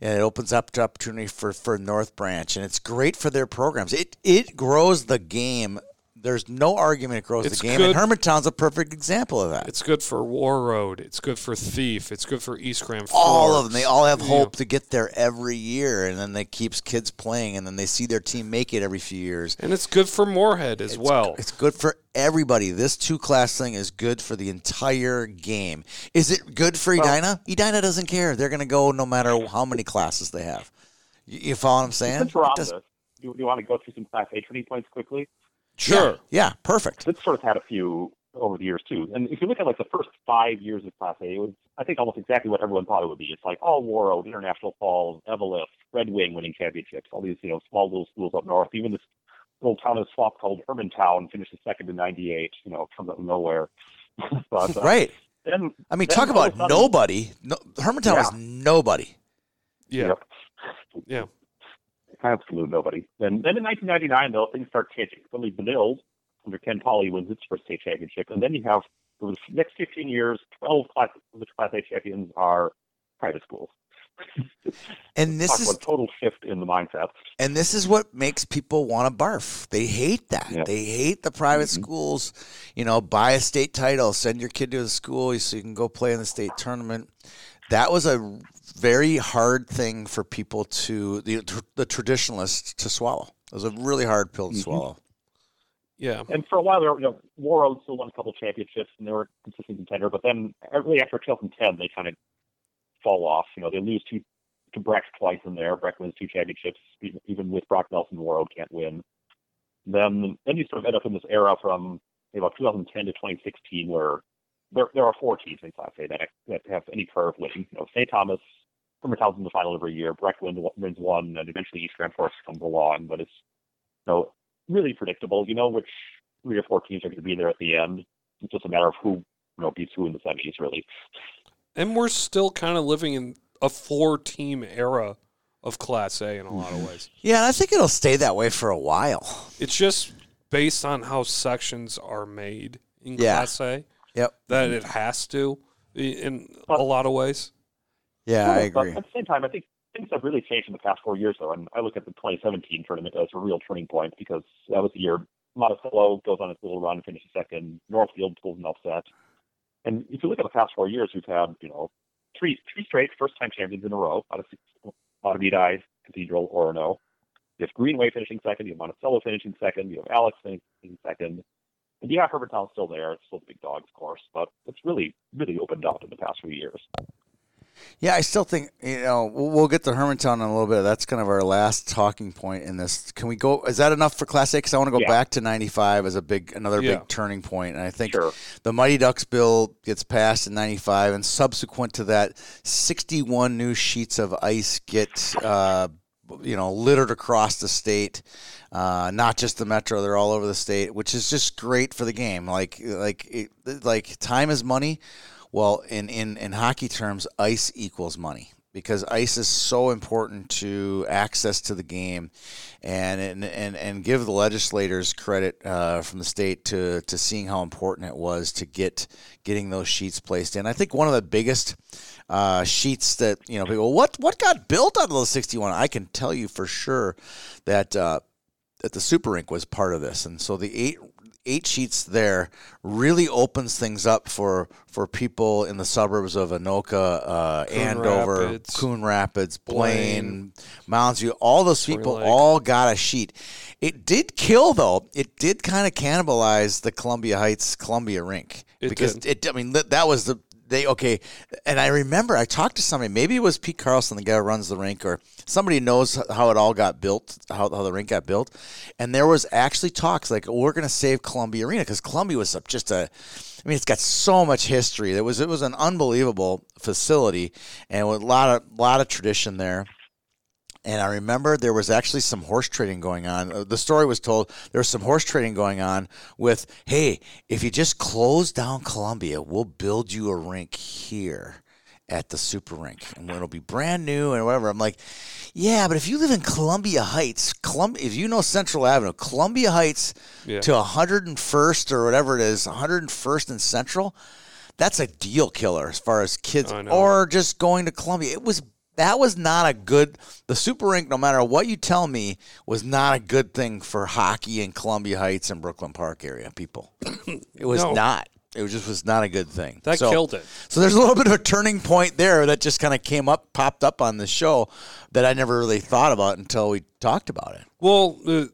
And it opens up the opportunity for, for North Branch, and it's great for their programs. It it grows the game. There's no argument it grows It's the game, good- and Hermantown's a perfect example of that. It's good for Warroad. It's good for Thief. It's good for East Grand all Forks. of them. They all have Yeah. hope to get there every year, and then they keeps kids playing, and then they see their team make it every few years. And it's good for Moorhead as well. It's good for everybody. This two class thing is good for the entire game. Is it good for Edina? Edina doesn't care. They're going to go no matter how many classes they have. You, you follow what I'm saying? Since we're on does- do you, do you want to go through some Class A turning points quickly? Sure. Yeah, perfect. It's sort of had a few over the years too. And if you look at like the first five years of Class A, it was I think almost exactly what everyone thought it would be. It's like all Warroad, International Falls, Eveleth, Red Wing winning championships. All these you know small little schools up north. Even this little town of Swamp called Hermantown finishes second in '98. You know, comes out of nowhere. (laughs) but, uh, Right. Then, I mean, then talk about sudden- nobody. No, Hermantown was nobody. Yeah. Yep. Yeah. Absolute nobody. Then, then in 1999, though, things start changing. Suddenly, Benilde, under Ken Pauly, wins its first state championship. And then you have, for the next 15 years, 12 class, of the Class A champions are private schools. (laughs) And this Talk is a total shift in the mindset. And this is what makes people want to barf. They hate that. Yeah. They hate the private Mhm. schools. You know, buy a state title, send your kid to the school so you can go play in the state tournament. That was a very hard thing for people to the, the traditionalists to swallow. It was a really hard pill to Mhm. swallow. Yeah. And for a while, there, you know, Warroad still won a couple championships, and they were a consistent contender. But then, really after 2010, they kind of fall off. You know, they lose two to Breck twice in there. Breck wins two championships, even- even with Brock Nelson. Warroad can't win. Then, then you sort of end up in this era from about 2010 to 2016, where there there are four teams in Class A that that have any curve winning. You know, St. Thomas, Hermantown's in the final every year. Breck wins, wins one, and eventually East Grand Forks comes along. But it's you know, really predictable. You know which three or four teams are going to be there at the end. It's just a matter of who you know beats who in the semis, really. And we're still kind of living in a four team era of Class A in a lot Mm-hmm. of ways. Yeah, and I think it'll stay that way for a while. It's just based on how sections are made in Yeah. Class A Yep. that it has to i- in a lot of ways. Yeah, I But agree. at the same time, I think things have really changed in the past four years, though. And I look at the 2017 tournament as a real turning point because that was the year Monticello goes on its little run, and finishes second. Northfield pulls an upset. And if you look at the past four years, we've had you know three three straight first time champions in a row out of out of Edai, Cathedral, Orono. You have Greenway finishing second. You have Monticello finishing second. You have Alex finishing second. And yeah, Hermantown's still there. It's still the big dogs, of course, but it's really, really opened up in the past few years. Yeah, I still think you know we'll, we'll get to Hermantown in a little bit. That's kind of our last talking point in this. Can we go? Is that enough for Class A? Because I want to go Yeah. back to '95 as a big, another Yeah. big turning point. And I think Sure. the Mighty Ducks bill gets passed in '95, and subsequent to that, 61 new sheets of ice get. Uh, you know, littered across the state, uh, not just the metro. They're all over the state, which is just great for the game. Like, like, it, like time is money. Well, in, in, in hockey terms, ice equals money because ice is so important to access to the game, and and and, and give the legislators credit uh, from the state to to seeing how important it was to get getting those sheets placed in. I think one of the biggest uh, sheets that you know people what what got built out of those sixty one. I can tell you for sure that. Uh, that the super rink was part of this and so the eight eight sheets there really opens things up for for people in the suburbs of Anoka, uh, Coon Andover, Rapids, Coon Rapids, Blaine, Blaine. Mounds View. All those people all got a sheet. It did kill though. It did kind of cannibalize the Columbia Heights Columbia rink It because did. it. I mean, that, that was the they okay. And I remember I talked to somebody. Maybe it was Pete Carlson, the guy who runs the rink, or somebody knows how it all got built, how, how the rink got built. And there was actually talks like we're going to save Columbia Arena because Columbia was just a. I mean, it's got so much history. It was it was an unbelievable facility and with a lot of lot of tradition there. And I remember there was actually some horse trading going on. Uh, The story was told there was some horse trading going on with, hey, if you just close down Columbia, we'll build you a rink here at the super rink and it'll be brand new and whatever. I'm like, yeah, but if you live in Columbia Heights, Columbia, if you know Central Avenue, Columbia Heights Yeah. to 101st or whatever it is, 101st and Central, that's a deal killer as far as kids or just going to Columbia. It was that was not a good the super rink no matter what you tell me was not a good thing for hockey in Columbia Heights and Brooklyn Park area people. (laughs) It was No. not. It was just was not a good thing. That So- killed it. So there's a little bit of a turning point there that just kind of came up, popped up on the show that I never really thought about until we talked about it. Well, uh,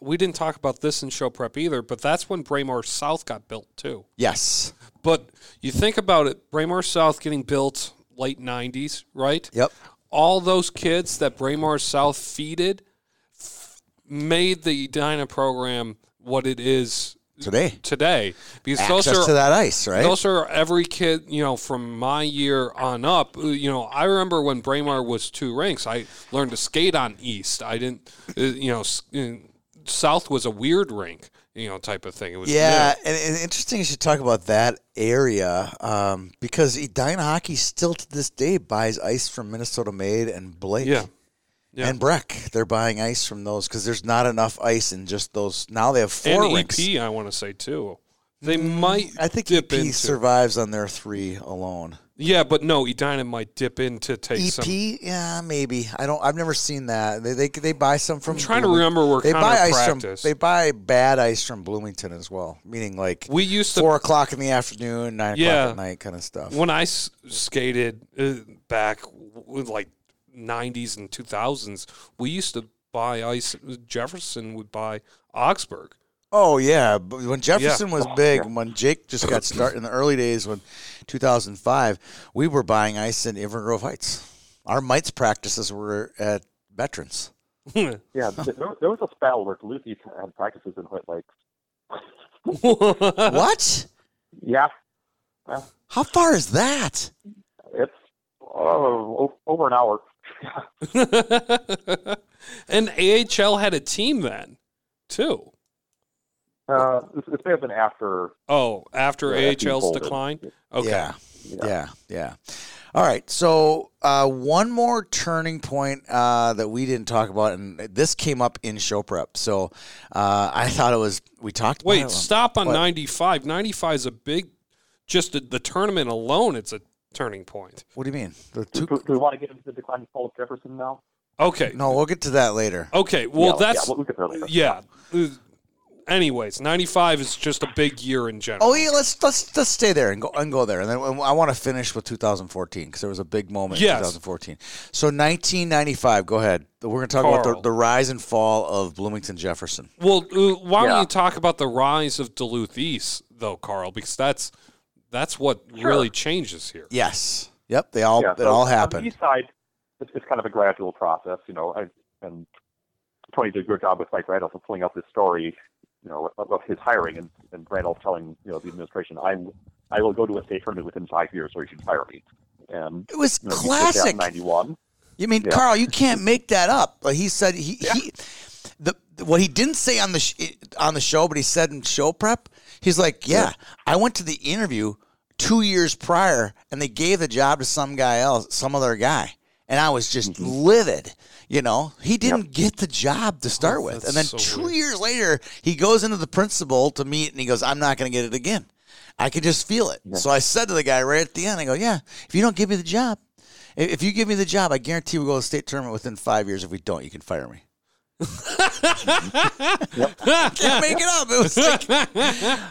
we didn't talk about this in show prep either, but that's when Braemar South got built too. Yes. But you think about it, Braemar South getting built late '90s, right? Yep. All those kids that Braemar South feeded f- made the Edina program what it is Today. today. Because Access those are to that ice, right? Those are every kid, you know, from my year on up. Uh, You know, I remember when Braemar was two rinks. I learned to skate on East. I didn't, uh, you know, uh, South was a weird rink, you know, type of thing. It was Yeah, and, and interesting you should talk about that area um, because Edina Hockey still to this day buys ice from Minnesota Made and Blake yeah, yeah. and Breck. They're buying ice from those because there's not enough ice in just those. Now they have four and rinks. EP. I want to say too. They might. I think EP into. survives on their three alone. Yeah, but no, Edina might dip in to take EP, some. yeah, maybe. I don't. I've never seen that. They they, they buy some from. I'm trying to Bloomington. remember where They buy ice practiced. from. They buy bad ice from Bloomington as well. Meaning like we used to four o'clock in the afternoon, nine Yeah. o'clock at night, kind of stuff. when I s- skated uh, back with like 90s and 2000s, we used to buy ice. Jefferson would buy Augsburg. Oh yeah, but when Jefferson was big, when Jake just got (laughs) started in the early days, when 2005, we were buying ice in Inver Grove Heights. Our mites practices were at Veterans. (laughs) Yeah, there, there was a spell where Duluth East had practices in Hoyt Lakes. (laughs) what? Yeah, How far is that? it's oh, over an hour. and AHL had a team then, too. Uh, this, this may have been after. Oh, after Yeah, after you AHL's decline? Okay. Yeah, Yeah. yeah, yeah. All right. So uh, one more turning point uh, that we didn't talk about, and this came up in show prep. So uh, I thought it was we talked. about Wait, stop on 95. 95 is a big, just the, the tournament alone, it's a turning point. What do you mean? The Do, two? do we want to get into the decline of Paul Jefferson now? Okay. No, we'll get to that later. Okay. Well, yeah, that's, yeah, we could throw later. yeah. Anyways, 95 is just a big year in general. Oh yeah, let's let's let's stay there and go and go there, and then I want to finish with 2014 because there was a big moment Yes. in 2014. So 1995, go ahead. We're going to talk about the, the rise and fall of Bloomington Jefferson. Well, uh, why don't you talk about the rise of Duluth East, though, Carl? Because that's that's what really changes here. Yes. Yep. They all yeah, it so all On the happened. east side, it's, it's kind of a gradual process, you know. I, and Tony did a good job with Mike Randolph of pulling out this story, you know, of, his hiring, and, and Randolph telling you know the administration, "I'm I will go to a state tournament within five years, or you should fire me." And It was you know, he did that classic. '91. You mean Yeah. Carl? You can't make that up. But he said he, he the what he didn't say on the sh- on the show, but he said in show prep. He's like, yeah, I went to the interview two years prior, and they gave the job to some guy else, some other guy, and I was just Mm-hmm. livid. You know, he didn't get the job to start Oh, with, and then so two weird. years later, he goes into the principal to meet, and he goes, "I'm not going to get it again." I could just feel it. So I said to the guy right at the end, I go, "Yeah, if you don't give me the job, if if you give me the job, I guarantee we'll go to the state tournament within five years. If we don't, you can fire me." Can't make it up. It was like,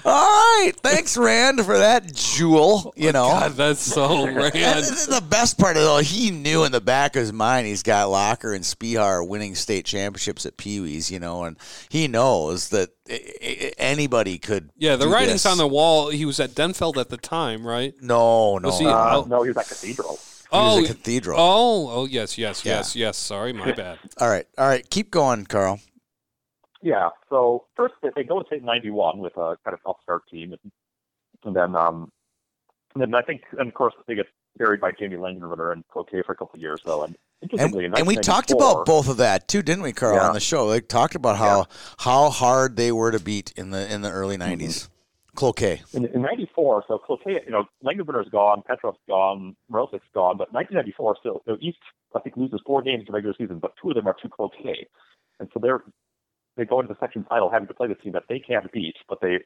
all right, thanks, Rand, for that jewel. You know, God, that's so (laughs) Rand. rad. the best part of it, though, he knew in the back of his mind he's got Locker and Spehar winning state championships at Pee Wee's, you know, and he knows that i- i- anybody could. Yeah, the do writing's this. on the wall. He was at Denfeld at the time, right? No, no. Was he- Uh, Oh. No, he was at Cathedral. He was oh, a cathedral. oh, oh, yes, yes, Yeah. yes, yes. Sorry, my bad. (laughs) All right, all right. Keep going, Carl. Yeah. So first they, they go to state '91 with a kind of upstart team, and, and then um, and then I think, and of course they get buried by Jamie Langenbrunner and Cloquet for a couple of years though. And And, and we talked about both of that too, didn't we, Carl, Yeah. on the show? Like talked about how how hard they were to beat in the in the early Mm-hmm. 90s. Cloquet. In, in '94, so Cloquet, you know, Langenbrunner's gone, Petrov's gone, Morozic's gone, but 1994 still, so East, I think, loses four games in the regular season, but two of them are to Cloquet. And so they're, they go into the section title having to play the team that they can't beat, but they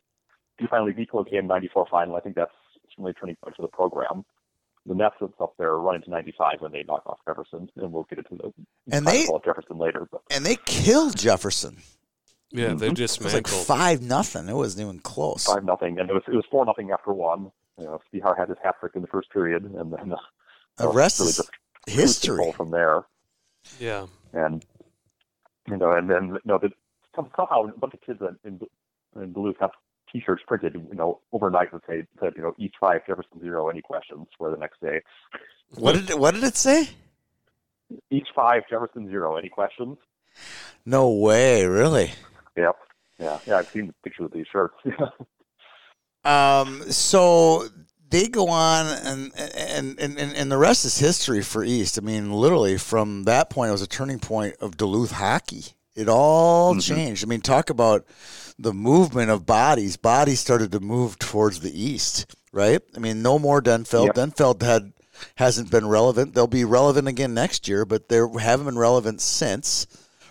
do finally beat Cloquet in 94 final. I think that's really a turning point for the program. The Nets stuff there run into 95 when they knock off Jefferson, and we'll get into the And they- Jefferson later. But And they killed Jefferson. Yeah, they Mhm. just It was like five nothing. It wasn't even close. five nothing, and it was it was four nothing after one. You know, Spehar had his hat trick in the first period, and then uh, The rest really is just history. from there. Yeah, and you know, and then you know, the, somehow a bunch of kids in, in, in Duluth have T-shirts printed, you know, overnight that say said, you know, each five Jefferson zero, any questions? For the next day, What did it, what did it say? each five Jefferson zero, any questions? No way, really. Yep, yeah, yeah. I've seen the picture of these shirts. (laughs) Um, so they go on, and and, and and the rest is history for East. I mean, literally from that point, it was a turning point of Duluth hockey. It all Mhm. changed. I mean, talk about the movement of bodies. Bodies started to move towards the east, right? I mean, no more Denfeld. Yep. Denfeld had hasn't been relevant. They'll be relevant again next year, but they haven't been relevant since,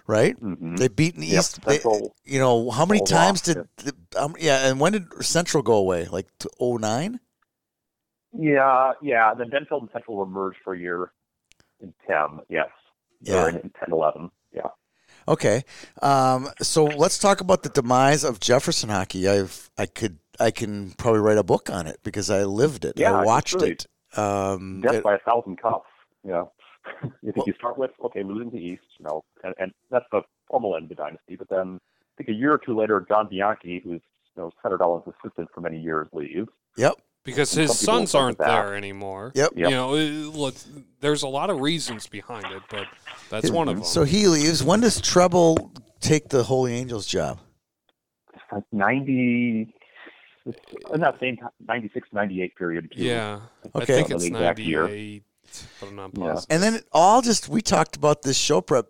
right? mm-hmm. They've beaten Yep, East. they- you know how many times did the- um, yeah? And when did Central go away? Like to 09? Yeah, yeah. Then Denfeld and Central were merged for a year in ten. Yes, Yeah. In 10, 11. Yeah. Okay. Um, so let's talk about the demise of Jefferson hockey. I've I could I can probably write a book on it because I lived it. Yeah, I watched really- it. Um, death it- by a thousand cuts. Yeah. (laughs) you think you start with okay, losing to East, you know, and, and that's the formal end of the dynasty. But then I think a year or two later, John Bianchi, who's you know Saterdalen's assistant for many years, leaves. yep. because Some his sons aren't there anymore. Yep. Yep. You know, uh, look, there's a lot of reasons behind it, but that's one of mm-hmm. them. So he leaves. When does Trebil take the Holy Angels job? It's like ninety. In that same time, 96, 98 period. too. yeah, I Okay. think it's know the exact year. 98, but I'm not Yeah. And then it all just we talked about this show prep.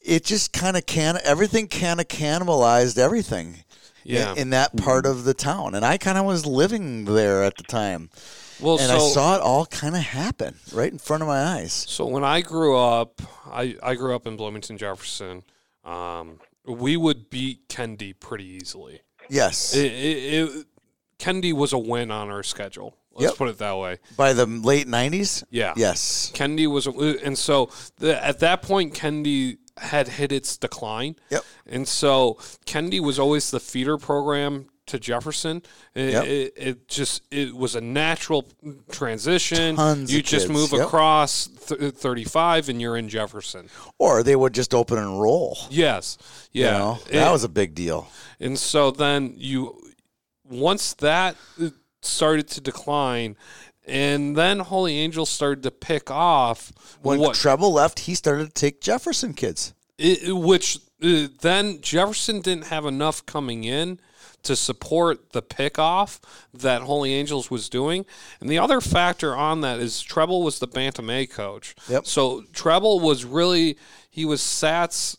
It just kind of can everything kind of cannibalized everything. in- Yeah. in, that part of the town, and I kind of was living there at the time. well, and so I saw it all kind of happen right in front of my eyes. So when I grew up, I, I grew up in Bloomington, Jefferson. Um, we would beat Kennedy pretty easily. Yes, It, it, it, Kennedy was a win on our schedule. Let's Yep. put it that way. by the late '90s. Yeah. Yes, Kennedy was, and so the, at that point, Kennedy had hit its decline. Yep. And so Kennedy was always the feeder program to Jefferson. It, Yep. it, it just it was a natural transition. Tons you just kids. move Yep. across th- 35 and you're in Jefferson. or they would just open and roll. Yes. You Yeah. know? It- that was a big deal. and so then you once that started to decline and then Holy Angels started to pick off When what Trebil left, he started to take Jefferson kids. it, which uh, then Jefferson didn't have enough coming in to support the pickoff that Holy Angels was doing. And the other factor on that is Trebil was the Bantam A coach. Yep. So Trebil was really he was Sat's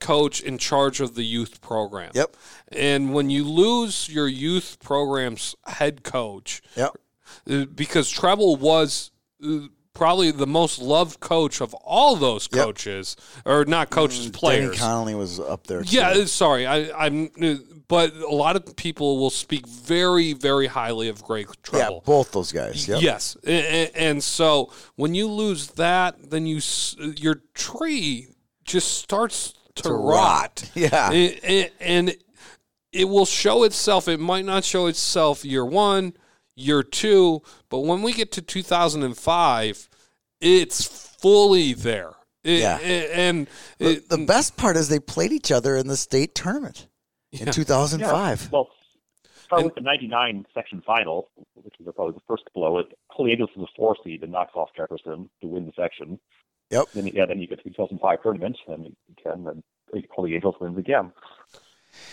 coach in charge of the youth program. Yep. And when you lose your youth program's head coach, Yep. uh, because Trebil was uh, probably the most loved coach of all those Yep. coaches, or not coaches, Danny players. Connolly was up there. Too. Yeah, uh, sorry, I, I'm. uh, But a lot of people will speak very, very highly of Greg Trebil. yeah, both those guys. Yep. Yes, A- a- and so when you lose that, then you your tree just starts to, To rot. rot. (laughs) Yeah. A- a- and it will show itself. It might not show itself year one, year two, but when we get to 2005, it's fully there. It- Yeah. a- and The, it, the best part is they played each other in the state tournament in Yeah. 2005. Well, start with the 99 section final, which was probably the first blow. It Holy Angels was a four seed and knocks off Jefferson to win the section. Yep. Then yeah, then you get to the 2005 tournament and again, then Holy Angels wins again.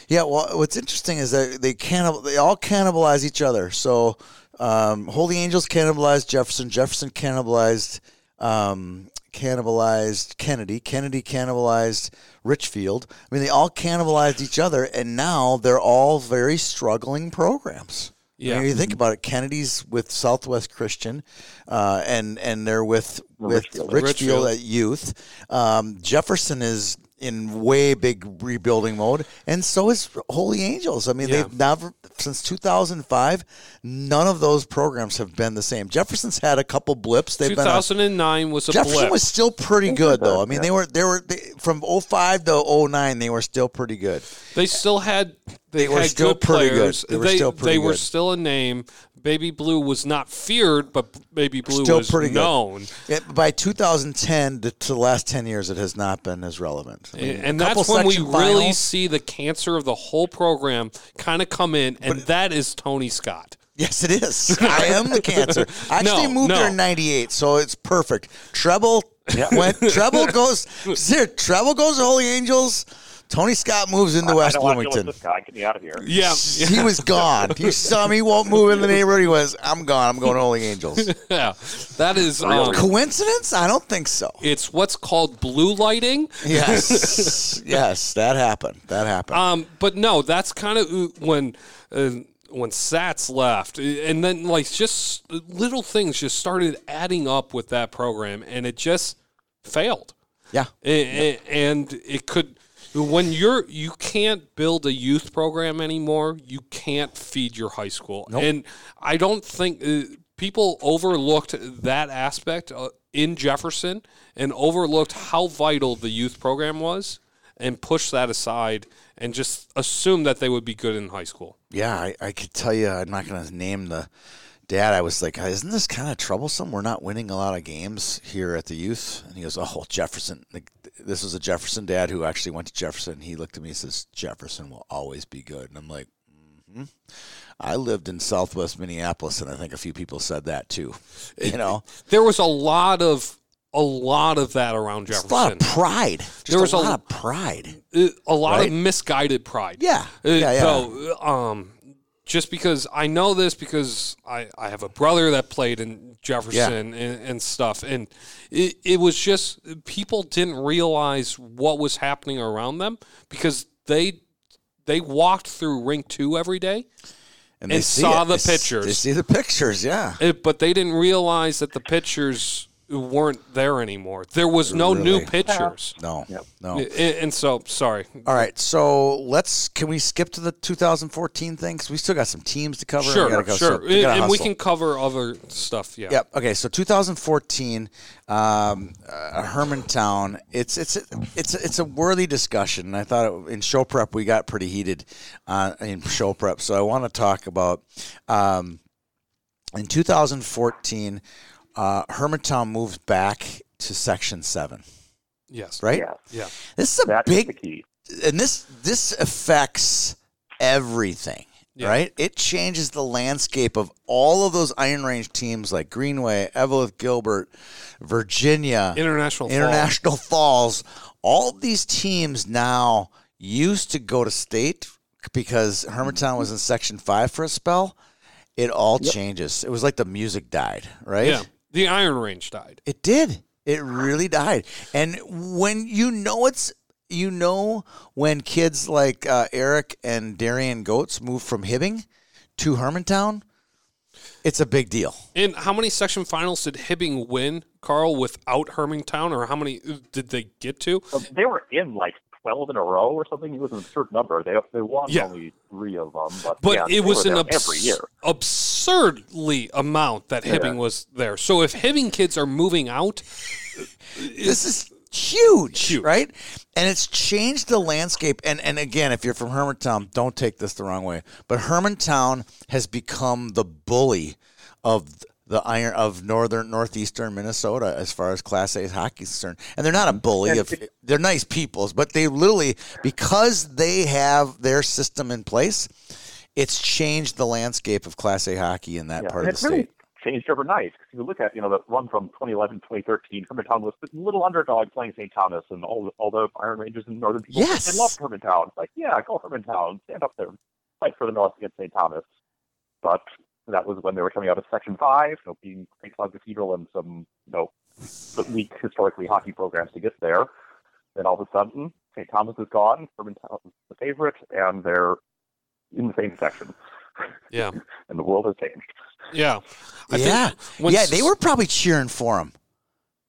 Yeah, well, what's interesting is that they cannibal, they all cannibalize each other. So, um, Holy Angels cannibalized Jefferson. Jefferson cannibalized um, cannibalized Kennedy. Kennedy cannibalized Richfield. I mean, they all cannibalized each other, and now they're all very struggling programs. Yeah. I mean, you think about it. Kennedy's with Southwest Christian, uh, and and they're with with Richfield. Richfield, Richfield. at youth. Um, Jefferson is in way big rebuilding mode, and so is Holy Angels. I mean, Yeah. they've never since 2005. None of those programs have been the same. Jefferson's had a couple blips. They've been a, 2009 was a Jefferson blip. was still pretty good though. I mean, yeah. they were they were they, from 05 to 09. They were still pretty good. They still had they, They were had still good pretty good. They were still pretty they were still a name. Baby Blue was not feared, but Baby Blue Still was pretty good. known. It, by 2010 to, to the last 10 years, it has not been as relevant. I mean, and that's when we really see the cancer of the whole program kind of come in, and that is Tony Scott. Yes, it is. I am the cancer. (laughs) I actually No, moved no. there in '98, so it's perfect. Trebil went. Trebil (laughs) goes. Here, Trebil goes to Holy Angels. Tony Scott moves into I West don't want to Bloomington. with this guy. Get me out of here. Yeah, (laughs) He was gone. He saw me won't move in the neighborhood. He was. I'm gone. I'm going to Holy Angels. (laughs) yeah, that is. Um, Coincidence? I don't think so. it's what's called blue lighting. Yes, (laughs) yes, that happened. That happened. Um, but no, that's kind of when uh, when Sats left, and then like just little things just started adding up with that program, and it just failed. yeah, A- a- and it could when you're you can't build a youth program anymore you can't feed your high school and i don't think uh, people overlooked that aspect uh, in jefferson and overlooked how vital the youth program was and pushed that aside and just assumed that they would be good in high school yeah. I, I could tell you. I'm not going to name the dad. I was like, isn't this kind of troublesome? We're not winning a lot of games here at the youth. And he goes, oh, Jefferson. Like, this was a Jefferson dad who actually went to Jefferson. He looked at me and says, Jefferson will always be good. And I'm like, hmm I lived in Southwest Minneapolis, and I think a few people said that too. You know, there was a lot of a lot of that around jefferson a lot of pride. Just There was a a- lot of pride. Uh, a lot Right? of misguided pride Yeah, Uh, yeah, yeah. So, um, just because I know this because I, I have a brother that played in Jefferson and, and stuff, and it, it was just people didn't realize what was happening around them because they they walked through rink two every day, and and saw it. the They s- They see the pictures. Yeah. it- but they didn't realize that the pictures weren't there anymore. There was no new pitchers. No. Yep. No. and, and so sorry. All right, so let's can we skip to the 2014 thing? 'Cause we still got some teams to cover. Sure, gotta go- sure, so we gotta and we can cover other stuff. Yeah. Yep. Okay. So 2014, um, uh, Hermantown. It's it's it's it's a worthy discussion. And I thought it, in show prep we got pretty heated uh, in show prep. So I want to talk about um, in 2014, uh, Hermantown moved back to Section Seven. Yes. Right. Yeah, Yeah. This is a that's big the key. and this this affects everything Yeah. right it changes the landscape of all of those iron range teams like greenway eveleth gilbert virginia International. International falls all of these teams now used to go to state because hermantown was in section 5 for a spell it all changes it was like the music died right Yeah. The Iron Range died. it did. It really died. And when you know it's, you know, when kids like uh, Eric and Darian Goats move from Hibbing to Hermantown, it's a big deal. And how many section finals did Hibbing win, Carl, without Hermantown, or how many uh, did they get to? They were in like 12 in a row or something. It was an absurd number. They they won Yeah. only three of them, but, But yeah, it was an there abs- every year. absurdly amount that Hibbing was there. So if Hibbing kids are moving out, (laughs) This is huge, Huge. right? And it's changed the landscape. And and again, if you're from Hermantown, don't take this the wrong way, but Hermantown has become the bully of the iron of northern northeastern Minnesota as far as Class A hockey is concerned. And they're not a bully of they're nice peoples, but they literally because they have their system in place, it's changed the landscape of Class A hockey in that Yeah, part of the really state. changed overnight. 'Cause if you look at, you know, the run from 2011 2013, Hermantown was this little underdog playing St. Thomas, and all, all the Iron Rangers and Northern people Yes. they loved Hermantown. It's like, yeah, go Hermantown, stand up there, fight for the North against St. Thomas. But that was when they were coming out of Section 5, you know, being St. Cloud Cathedral and some, you know, weak historically hockey programs to get there. Then all of a sudden, St. Thomas is gone, Hermantown is the favorite, and they're in the same section. Yeah. (laughs) and the world has changed. Yeah. I yeah, think when yeah, they were probably cheering for him.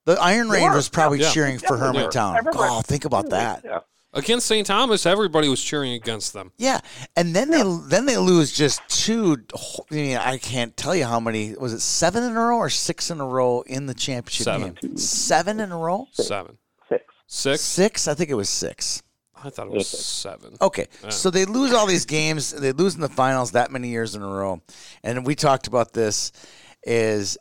The Iron They Ranger were. was probably Yeah. cheering for Yeah, they were. Hermantown. Oh, think about that. Yeah. Against St. Thomas. Everybody was cheering against them. Yeah, and then they then they lose just two. I mean, I can't tell you how many was it seven in a row or six in a row in the championship Seven. game. Seven in a row. Seven, Six. six. Six. I think it was six. I thought it was seven. Okay, so they lose all these games. They lose in the finals that many years in a row, and we talked about this. Is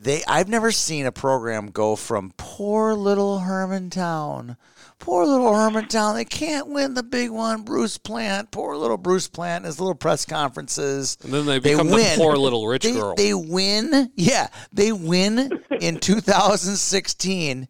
they? I've never seen a program go from poor little Hermantown, poor little Hermantown. They can't win the big one. Bruce Plant, poor little Bruce Plant, his little press conferences. And then they become the win. poor little rich they, girl. They win. Yeah, they win in (laughs) 2016.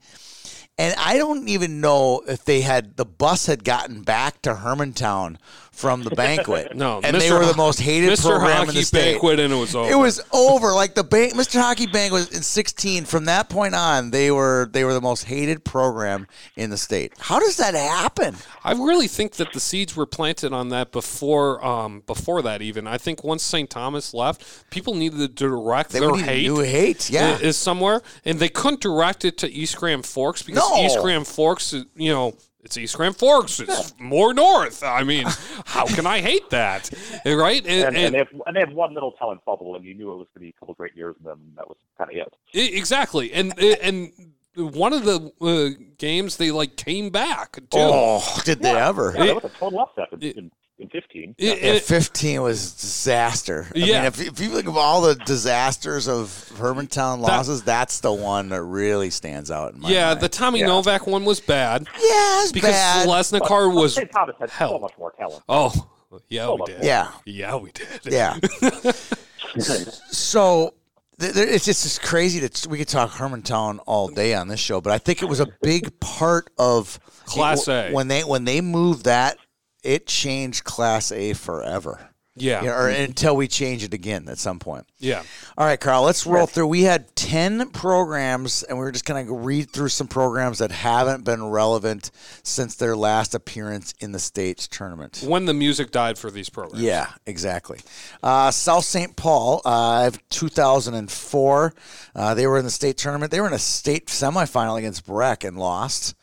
And I don't even know if they had the bus had gotten back to Hermantown from the banquet. (laughs) No, and they were the most hated Mr. program in the state. banquet, and it was over. It was over. Like the bank, Mr. Hockey Bank was in 16. From that point on, they were they were the most hated program in the state. How does that happen? I really think that the seeds were planted on that before um, before that even. I think once St. Thomas left, people needed to direct They their hate. new hate. Yeah. is somewhere, and they couldn't direct it to East Grand Forks because No. East Grand Forks, you know, it's East Grand Forks. It's more north. I mean, how can I hate that, right? And, And, and, and- they have, and they have one little talent bubble, and you knew it was going to be a couple great years, and then that was kind of it. Exactly, and and one of the uh, games they like came back too. oh, did they ever? Yeah, that was a total upset in, in, in 15. I- Yeah, I- 15 was disaster. I Yeah. mean, if, if you think of all the disasters of Hermantown losses, that's the one that really stands out in my yeah, mind. the Tommy Yeah. Novak one was bad yeah, it's because bad. Lesnikar was. St. Thomas had hell. so much more talent. Oh, yeah, So we did. more. yeah, Yeah, we did. yeah. (laughs) so th- th- it's just it's crazy that we could talk Hermantown all day on this show, but I think it was a big part of Class A. when they when they moved that. It changed Class A forever. Yeah, You know, or until we change it again at some point. yeah. All right, Carl, let's roll through. We had 10 programs, and we are just going to read through some programs that haven't been relevant since their last appearance in the state's tournament. When the music died for these programs. Yeah, exactly. Uh, South St. Paul, uh, 2004. Uh, they were in the state tournament. They were in a state semifinal against Breck and lost.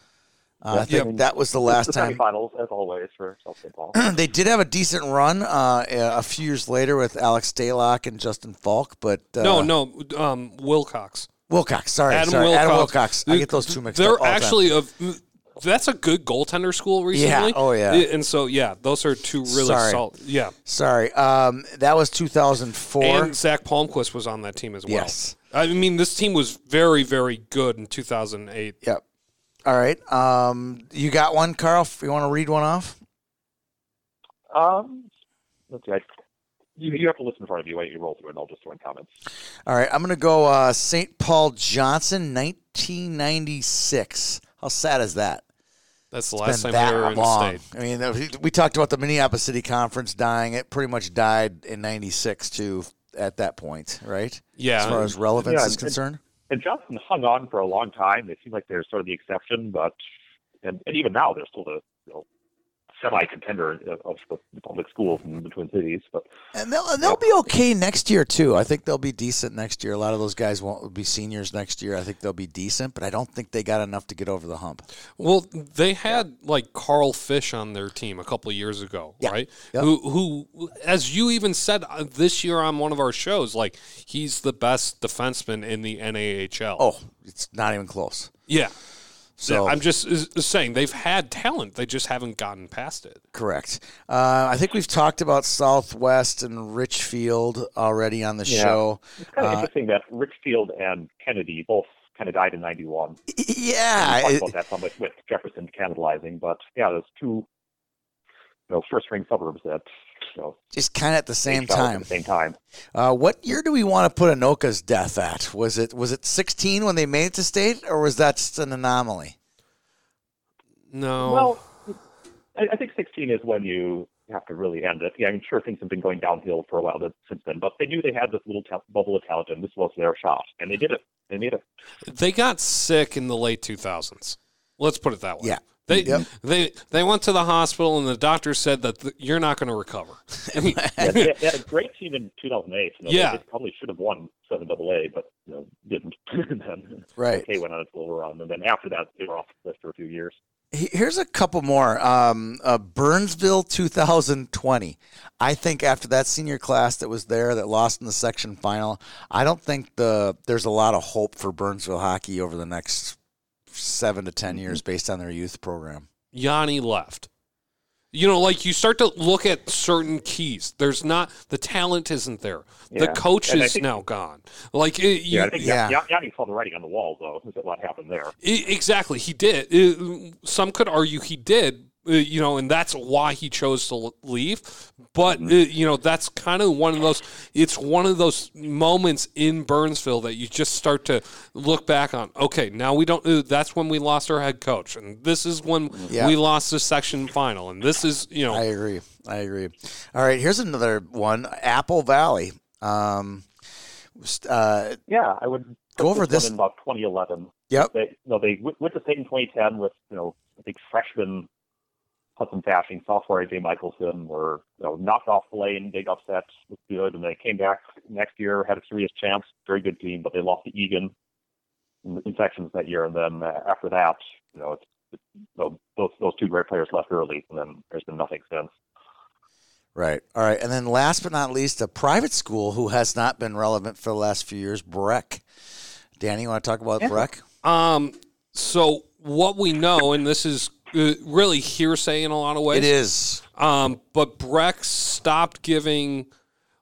Uh, I think Yep. that was the last the time. Finals, as always, for South St. Paul. they did have a decent run uh, a few years later with Alex Daylock and Justin Falk, but uh, No, no, um, Wilcox. Wilcox. Sorry, Adam sorry, Wilcox. Adam Wilcox. I get those two mixed They're up. all the time. actually a. That's a good goaltender school recently. Yeah. oh, yeah. And so yeah, those are two really Sorry. solid. Yeah, Sorry. Um, that was 2004. and Zach Palmquist was on that team as well. Yes. I mean this team was very very good in 2008. Yep. All right. Um, you got one, Carl? If You want to read one off? Um, let's see. I, you, you have to listen in front of you while you roll through, and I'll just throw in comments. All right. I'm going to go uh, St. Paul Johnson, 1996. How sad is that? That's the It's last time that they were in long. the state. I mean, we- we talked about the Minneapolis City Conference dying. It pretty much died in 96, too, at that point, right? Yeah. As far as relevance Yeah, is and- concerned? And Johnson hung on for a long time. They seem like they're sort of the exception, but and, and even now they're still the you know, semi-contender of, of the public schools in the Twin Cities. But And they'll, and they'll be okay next year too. I think they'll be decent next year. A lot of those guys won't be seniors next year. I think they'll be decent, but I don't think they got enough to get over the hump. Well, they had like Carl Fish on their team a couple of years ago, Yeah. right? Yep. Who, who, as you even said uh, this year on one of our shows, like he's the best defenseman in the NAHL. Oh, it's not even close. yeah, So I'm just uh, saying they've had talent, they just haven't gotten past it. correct. Uh, I think we've talked about Southwest and Richfield already on the Yeah. show. It's kind of Uh, interesting that Richfield and Kennedy both kind of died in '91. Yeah, we talked about that somewhat with Jefferson cannibalizing, but yeah, there's two, you know, first ring suburbs that you know just kind of at the same aged out at time. the same time. Uh, what year do we want to put Anoka's death at? Was it was it 16 when they made it to state, or was that just an anomaly? No. Well, I, I think 16 is when you have to really end it. Yeah, I'm sure things have been going downhill for a while since then, but they knew they had this little ta- bubble of talent, and this was their shot, and they did it. They made it. they got sick in the late 2000s. Let's put it that way. Yeah. They Yep. they they went to the hospital and the doctor said that th- you're not going to recover. (laughs) Yeah, they, they (laughs) had a great team in 2008. You know, Yeah. they, they probably should have won 7 AA, but you know, didn't. (laughs) and then Right. OK went on its little run, and then after that, they were off the list for a few years. Here's a couple more. Um, uh, Burnsville 2020. I think after that senior class that was there that lost in the section final, I don't think the there's a lot of hope for Burnsville hockey over the next seven to 10 years based on their youth program. Yanni left. You know, like you start to look at certain keys. There's not the talent isn't there. The coach And is think- now gone. Like it, you, Yeah, I think Yeah. yeah. Yanni saw the writing on the wall, though. Is that what happened there? E- Exactly, he did. Uh, Some could argue he did, you know, and that's why he chose to leave. But uh, you know, that's kind of one of those. It's one of those moments in Burnsville that you just start to look back on. Okay, now we don't. Uh, that's when we lost our head coach, and this is when Yeah. we lost the section final, and this is you know. I agree. I agree. All right, here's another one Apple Valley. Um, uh, Yeah, I would Go over one this- in about 2011. yep. They, you know, they went went to state in 2010 with, you know, I think freshman Hudson Fasching, Software AJ Michaelson were, you know, knocked off Blaine, big upset, was good, and they came back next year, had a serious chance, very good team, but they lost to Eagan in, in sections that year, and then uh, after that, you know, it's, it's, you those those two great players left early, and then there's been nothing since. Right. All right. And then last but not least, a private school who has not been relevant for the last few years, Breck. Danny, you want to talk about Yeah. Breck? Um. So what we know, and this is really hearsay in a lot of ways. It is. Um, but Breck stopped giving,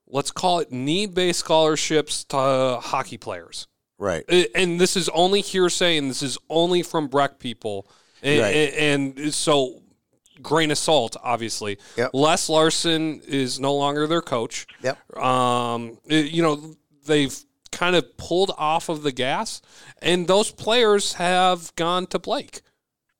let's call it need-based scholarships to uh, hockey players. Right. Uh, And this is only hearsay, and this is only from Breck people. And, Right. and so, grain of salt, obviously. Yep. Les Larson is no longer their coach. Yep. Um, uh, you know, they've kind of pulled off of the gas, and those players have gone to Blake.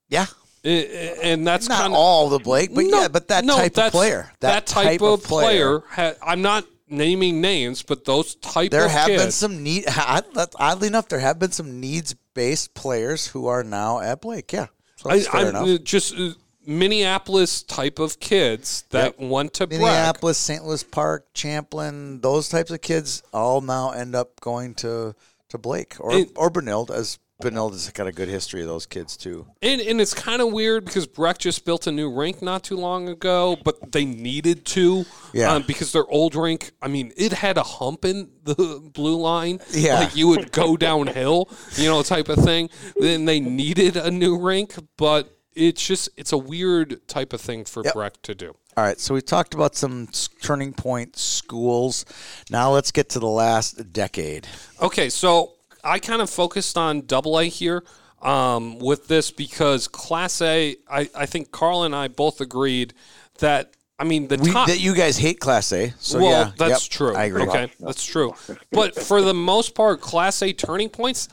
Yeah. Uh, And that's Not kind of all the Blake, but no, yeah, but that no, type of player. That, type, of player. ha- I'm not naming names, but those type There of have kids. been some need. (laughs) Oddly enough, there have been some needs-based players who are now at Blake. Yeah, so I, that's fair I'm enough. uh, just uh, Minneapolis type of kids that went to Breck. Minneapolis, St. Louis Park, Champlin, those types of kids all now end up going to to Blake or And- or Benilde, as Benilde has got a good history of those kids too. And, and it's kind of weird because Breck just built a new rink not too long ago, but they needed to. Yeah. um, because their old rink, I mean, it had a hump in the blue line. Yeah. Like you would go downhill, you know, type of thing. Then they needed a new rink, but it's just, it's a weird type of thing for Yep. Breck to do. All right, so we talked about some turning point schools. Now let's get to the last decade. Okay, so I kind of focused on double A here um, with this because Class A, I, I think Carl and I both agreed that, I mean, the We, top. that you guys hate Class A, so well, yeah, that's yep, true. I agree. Okay, that's true. But for the most part, Class A turning points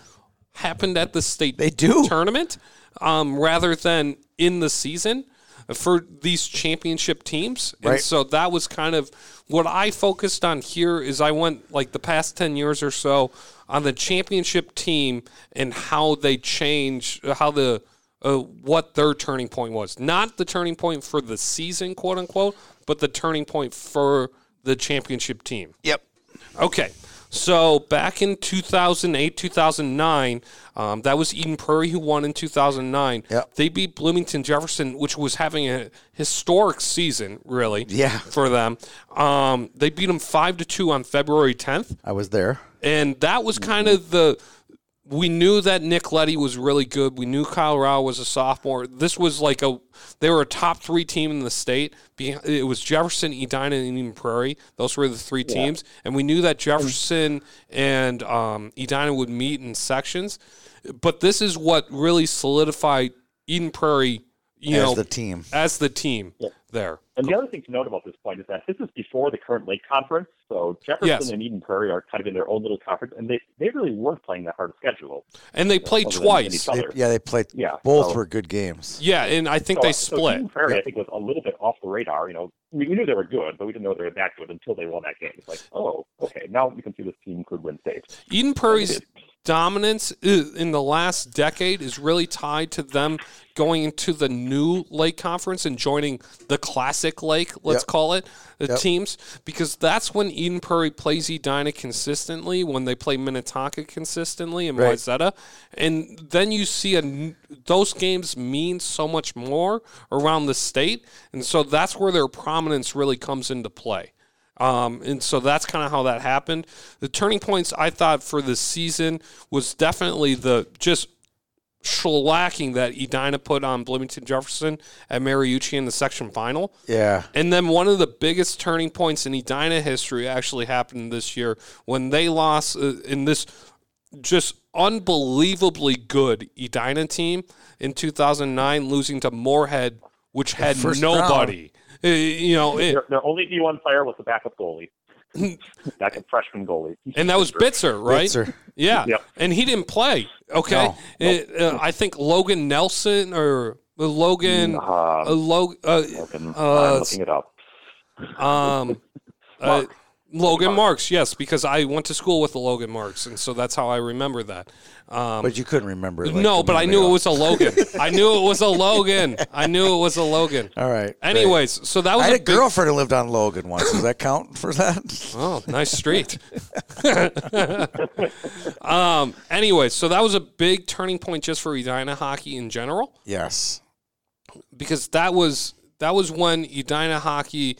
happened at the state They do. tournament um, rather than in the season for these championship teams. And Right. so that was kind of what I focused on here is I went like the past 10 years or so on the championship team and how they change how the uh, what their turning point was. Not the turning point for the season, quote unquote, but the turning point for the championship team. Yep. Okay. So back in 2008, 2009, um, that was Eden Prairie who won in 2009. Yep. They beat Bloomington Jefferson, which was having a historic season, really, Yeah. for them. Um, they beat them 5 to 2 on February 10th. I was there. And that was kind of the we knew that Nick Leddy was really good. We knew Kyle Rau was a sophomore. This was like a they were a top three team in the state. It was Jefferson, Edina, and Eden Prairie. Those were the three Yeah. teams, and we knew that Jefferson and um, Edina would meet in sections. But this is what really solidified Eden Prairie, you as know, the team. as the team Yeah. there. And the other thing to note about this point is that this is before the current Lake Conference. So Jefferson Yes. and Eden Prairie are kind of in their own little conference, and they, they really weren't playing that hard a schedule. And they played other than twice. They- yeah, they played. Yeah, Both so- were good games. Yeah, and I think So- they so split. Eden Prairie, Yep. I think, was a little bit off the radar. You know, we, we knew they were good, but we didn't know they were that good until they won that game. It's like, oh, okay, now we can see this team could win state. Eden Prairie's dominance uh, in the last decade is really tied to them going into the new Lake Conference and joining the Classic Lake, let's Yep. call it, the Yep. teams, because that's when Eden Prairie plays Edina consistently, when they play Minnetonka consistently and Right. Wayzata. And then you see a, those games mean so much more around the state. And so that's where their prominence really comes into play. Um, and so that's kind of how that happened. The turning points I thought for the season was definitely the just shellacking that Edina put on Bloomington Jefferson at Mariucci in the section final. Yeah. And then one of the biggest turning points in Edina history actually happened this year when they lost uh, in this just unbelievably good Edina team in 2009, losing to Moorhead, which had nobody. Uh, you know, it- Their, their only D1 player was the backup goalie, (laughs) backup freshman goalie. and that was Bitzer, right? Bitzer. Yeah, Yep. and he didn't play. Okay, No. It- uh, I think Logan Nelson or uh, Logan, Uh, uh, Log, uh, Logan, uh, I'm looking it up. um, (laughs) uh, Mark. Logan Marks. Yes, because I went to school with the Logan Marks, and so that's how I remember that. Um, But you couldn't remember. it like no, but I knew it was a Logan. (laughs) I knew it was a Logan. I knew it was a Logan. All right. great. Anyways, so that was I had a big- girlfriend who lived on Logan once. Does that count for that? (laughs) Oh, nice street. (laughs) um. Anyway, so that was a big turning point just for Edina hockey in general, yes. because that was that was when Edina hockey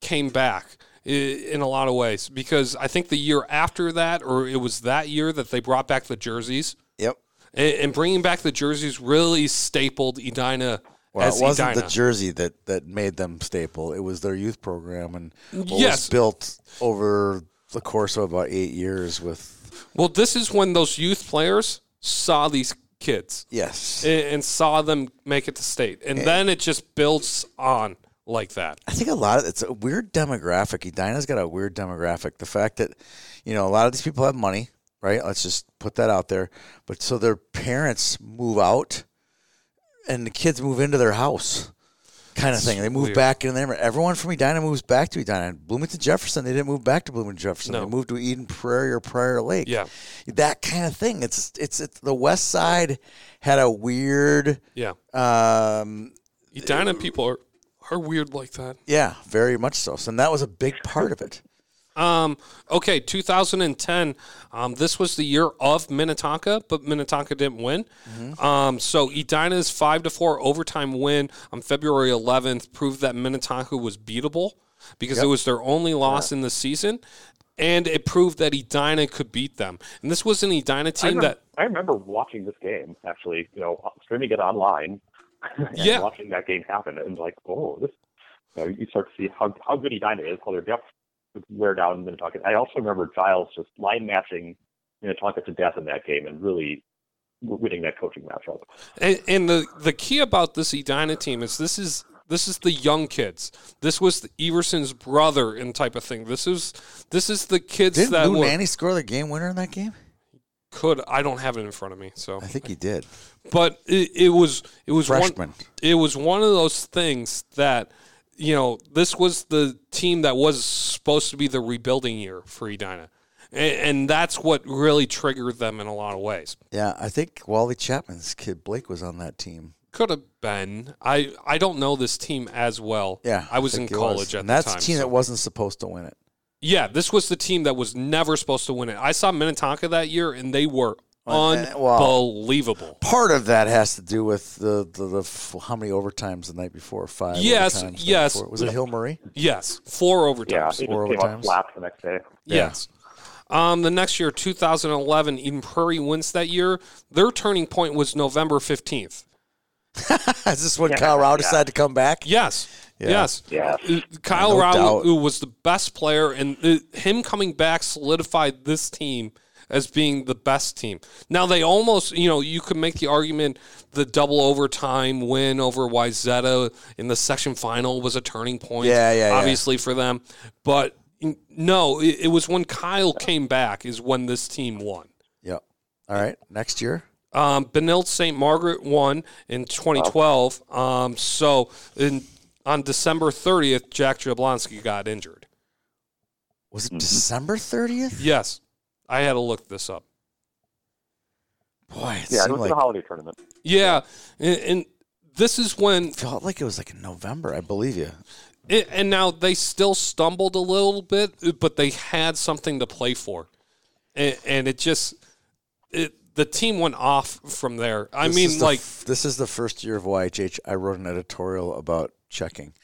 came back in a lot of ways. Because I think the year after that, or it was that year that they brought back the jerseys, Yep. and, and bringing back the jerseys really stapled Edina Well, as it wasn't Edina. the jersey that, that made them staple. It was their youth program and what Yes. was built over the course of about eight years with well, this is when those youth players saw these kids. yes. and, and saw them make it to state, and then it just builds on like that. I think a lot of it's a weird demographic. Edina's got a weird demographic. The fact that, you know, a lot of these people have money, right? Let's just put that out there. But so their parents move out and the kids move into their house. Kind of thing. They move weird. back in there. Everyone from Edina moves back to Edina. Bloomington Jefferson, they didn't move back to Bloomington Jefferson. No. They moved to Eden Prairie or Prior Lake. Yeah, That kind of thing. It's it's, it's the West Side had a weird yeah. um Edina people are are weird like that. yeah, very much so. So and that was a big part of it. Um, okay, 2010. Um, this was the year of Minnetonka, but Minnetonka didn't win. Um, so Edina's five to four overtime win on February 11th proved that Minnetonka was beatable because it was their only loss in the season, and it proved that Edina could beat them. And this was an Edina I team remember, that I remember watching this game actually. You know, streaming it online. And Yeah. watching that game happen and like, oh, this. You, know, you start to see how how good Edina is, how their depth would wear down Minnetonka. I also remember Giles just line matching Minnetonka to death in that game and really winning that coaching matchup. And, and the the key about this Edina team is this is this is the young kids. This was the Everson's brother and type of thing. This is this is the kids Didn't that Lou were, Nanne score the game winner in that game? Could. I don't have it in front of me, so I think he did. but it, it was it was Freshman. one it was one of those things that you know this was the team that was supposed to be the rebuilding year for Edina. And, and that's what really triggered them in a lot of ways. Yeah, I think Wally Chapman's kid Blake was on that team. Could have been. I, I don't know this team as well. Yeah, I was in think he college at and the that's time. a team so- that wasn't supposed to win it. Yeah, this was the team that was never supposed to win it. I saw Minnetonka that year, and they were Well, well- unbelievable. Part of that has to do with the the, the how many overtimes the night before? Five. Yes, overtimes the night yes. before. Was it Hill Murray? Yes, four Yeah, overtimes. they Four just came overtimes. up flat the next day. Yes. Um, the next year, 2011, Eden Prairie wins that year. Their turning point was November 15th. (laughs) Is this when Yeah, Kyle Rau yeah. decided to come back? Yes. Yeah. Yes. Yes. Uh, Kyle No Rau who was the best player, and uh, him coming back solidified this team as being the best team. Now they almost, you know, you could make the argument the double overtime win over Wayzata in the section final was a turning point. Yeah, yeah, yeah. obviously for them, but no, it, it was when Kyle came back is when this team won. Yep. All right. Next year. Um, Benilde St. Margaret won in 2012. Um, so in, on December 30th, Jack Jablonski got injured. Was it Mhm. December 30th? Yes, I had to look this up. Boy, it Yeah, it was like the holiday tournament. Yeah, and, and this is when, felt like it was like in November. I believe you. and and now they still stumbled a little bit, but they had something to play for, and, and it just it the team went off from there. I This mean, the like f- this is the first year of YHH. I wrote an editorial about checking.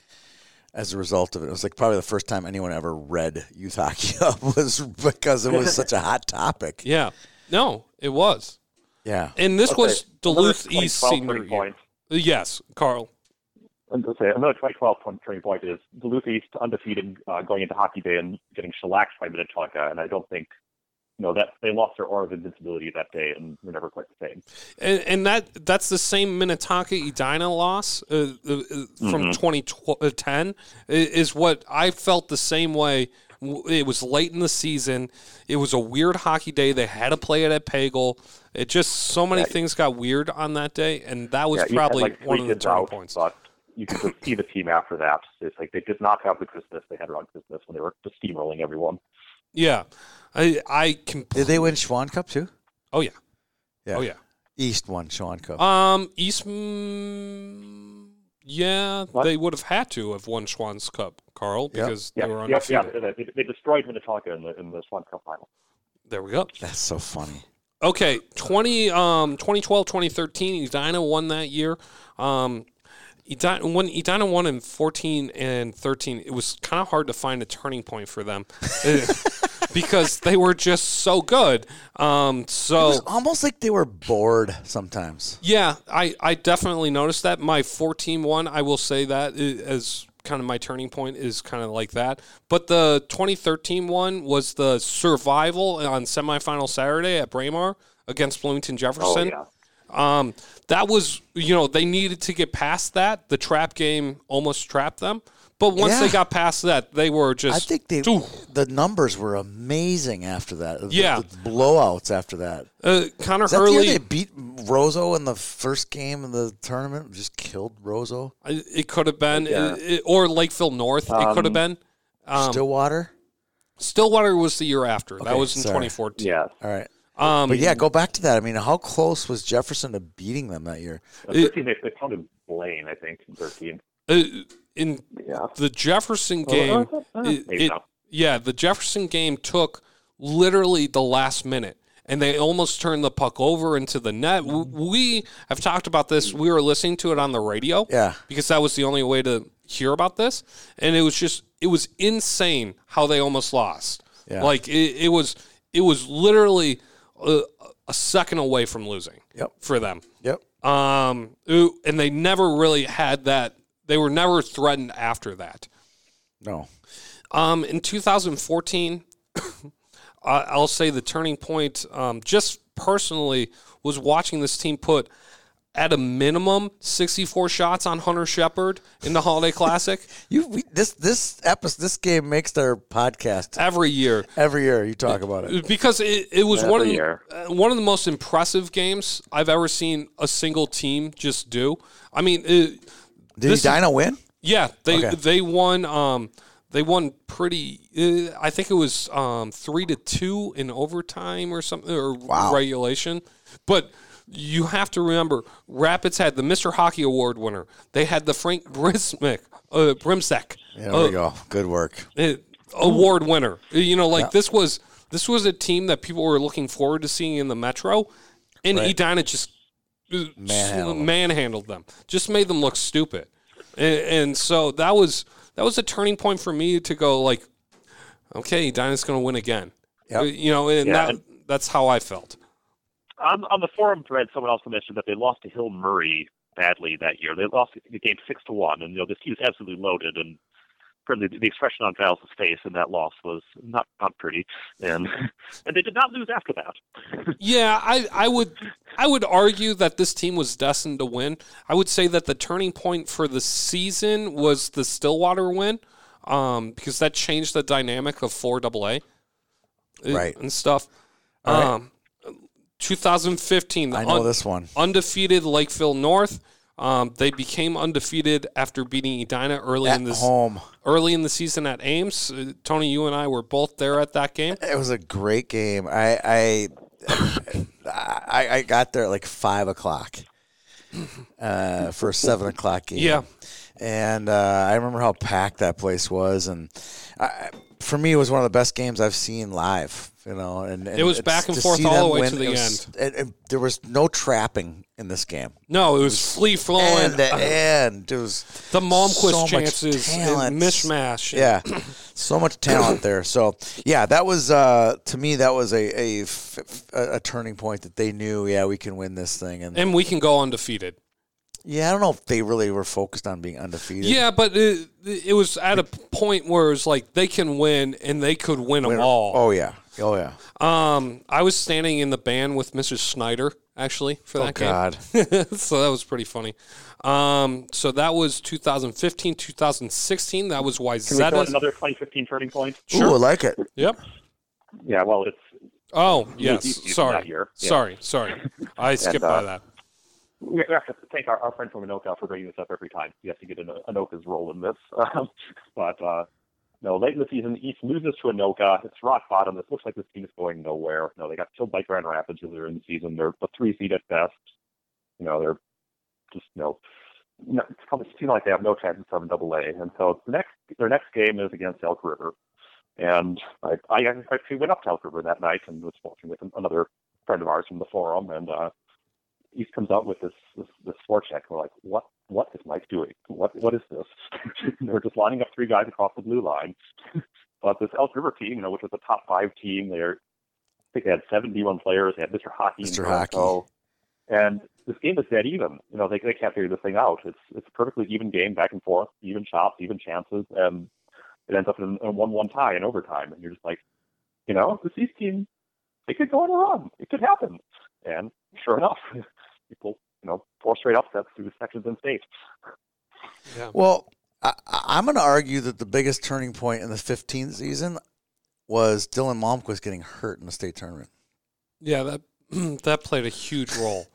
As a result of it, it was like probably the first time anyone ever read Youth Hockey (laughs) Up was because it was (laughs) such a hot topic. yeah, no, it was, Yeah. and this Okay, was Duluth another East senior year. point. Yes, Carl. And to say another 2012 point- turning point is Duluth East undefeated uh, going into Hockey Day and getting shellacked by Minnetonka, and I don't think you know that they lost their aura of invincibility that day and were never quite the same. And, and that that's the same Minnetonka Edina loss uh, uh, uh, from Mhm. 2010 is what I felt the same way. It was late in the season. It was a weird hockey day. They had to play it at Pagel. It just so many Yeah. things got weird on that day, and that was yeah, probably had like one of the turning points. but you could just see the team after that. It's like they did not have the Christmas they had around Christmas when they were just steamrolling everyone. Yeah, I I can. Did they win Schwan Cup too? Oh yeah. Yeah. Oh yeah. East won Schwan Cup. Um, East. mm, Yeah, What? they would have had to have won Schwan's Cup, Carl, Yep. because Yeah, they were yeah, yeah. undefeated. They, they destroyed Minnetonka in the in the Schwan Cup final. There we go. That's so funny. Okay, 20, um, 2012, 2013, Edina won that year. Um, Edina, when Edina won in 14 and 13, it was kind of hard to find a turning point for them (laughs) uh, because they were just so good. Um, It so, was almost like they were bored sometimes. yeah, I, I definitely noticed that. My 14 one, I will say that as kind of my turning point is kind of like that. But the 2013 one was the survival on semifinal Saturday at Braemar against Bloomington Jefferson. Oh Jefferson. yeah. Um, that was, you know, they needed to get past that. The trap game almost trapped them. But once Yeah. they got past that, they were just. I think they the numbers were amazing after that. The- Yeah. the blowouts after that. Uh, Connor Is that the year they beat Roseau in the first game of the tournament? Just killed Roseau. It could have been, Yeah. it- it- or Lakeville North, it could have Um, been. Um, Stillwater. Stillwater was the year after. that was in sorry. 2014. Yeah. All right. Um, But yeah, go back to that. I mean, how close was Jefferson to beating them that year? 13, they, they pounded Blaine, I think, in 13. Uh, in Yeah. the Jefferson Uh, game, uh, it- it- yeah, the Jefferson game took literally the last minute, and they almost turned the puck over into the net. W- We have talked about this. We were listening to it on the radio, Yeah. because that was the only way to hear about this, and it was just it was insane how they almost lost. Yeah. Like it, it was it was literally a, a second away from losing Yep. for them. Yep. Um, ooh, and they never really had that. They were never threatened after that. No. Um, in 2014, (coughs) I- I'll say the turning point, um, just personally, was watching this team put at a minimum 64 shots on Hunter Shepard in the Holiday Classic (laughs) You we, this this episode this game makes their podcast every year every year. You talk about it. because it, it was one of Every the, year. uh, one of the most impressive games I've ever seen a single team just do. I mean, it, Did this is- win? Yeah, they Okay. they won. Um, they won pretty. Uh, I think it was um, three to two in overtime or something or Wow. regulation. But you have to remember, Rapids had the Mister Hockey Award winner. They had the Frank Brismick, uh, Brimsek There uh, we go. Good work. uh, award winner. You know, like this was this was a team that people were looking forward to seeing in the Metro, and Right. Edina just uh, Manhandled them. manhandled them. Just made them look stupid, and, and so that was that was a turning point for me to go like, okay, Edina's going to win again. Yep. You know, and Yeah, that that's how I felt. On, on the forum thread, someone also mentioned that they lost to Hill Murray badly that year. They lost the game six to one, and you know this team is absolutely loaded. And certainly the, the expression on Giles' face in that loss was not not pretty. And (laughs) and they did not lose after that. (laughs) Yeah, I, I would I would argue that this team was destined to win. I would say that the turning point for the season was the Stillwater win, um, because that changed the dynamic of four AA, uh, Right. and stuff. All right. Um, 2015, I know un- this one. undefeated Lakeville North. Um, they became undefeated after beating Edina early At in this home. early in the season at Ames. Uh, Tony, you and I were both there at that game. It was a great game. I I I, I got there at like five o'clock uh, for a seven o'clock game. Yeah. and uh, I remember how packed that place was, and I, for me, it was one of the best games I've seen live. You know, and, and It was back and forth all the way win, to the it was- and- and there was no trapping in this game. No, it was free flowing. End to end, it was The Malmquist so chances, and mishmash. Yeah, so much talent (coughs) there. So yeah, that was uh, to me that was a a turning point that they knew. Yeah, we can win this thing, and and we can go undefeated. yeah, I don't know if they really were focused on being undefeated. Yeah, but it, it was at a point where it was like they can win and they could win them all. Oh yeah, oh yeah. Um, I was standing in the band with Mrs. Schneider actually for Oh that God. game, (laughs) so that was pretty funny. Um, so that was 2015, 2016. That was why Can we throw another 2015 turning point? Ooh, I like it. Yep. Yeah, well, it's Oh yes. you- you- sorry. year. Yeah. Sorry. Sorry. (laughs) I skipped uh, by that. we have to thank our, our friend from Anoka for bringing this up every time. We have to get an, Anoka's role in this. (laughs) Um, but uh, no, late in the season, East loses to Anoka. It's rock bottom. It looks like this team is going nowhere. No, they got killed by Grand Rapids earlier in the season. They're a three seed at best. You know, they're just you know, no, it's probably seem like they have no chance of seven double A. And so the next their next game is against Elk River. And I, I actually went up to Elk River that night and was watching with another friend of ours from the forum, and uh, East comes out with this this, this forecheck. We're like, what what is Mike doing? What what is this? (laughs) They're just lining up three guys across the blue line. (laughs) but this Elk River team, you know, which was a top five team, they're I think they had seven D1 players. They had Mr. Hockey, Mr. Hockey. And this game is dead even. You know, they they can't figure this thing out. It's it's a perfectly even game, back and forth, even shots, even chances, and it ends up in a one-one tie in overtime. And you're just like, you know, this East team, it could go on a run. It could happen. And sure enough, people, you know, four straight upsets through the sections in state. Well, I, I- I'm going to argue that the biggest turning point in the 15th season was Dylan Malmquist getting hurt in the state tournament. Yeah, that (clears throat) that played a huge role.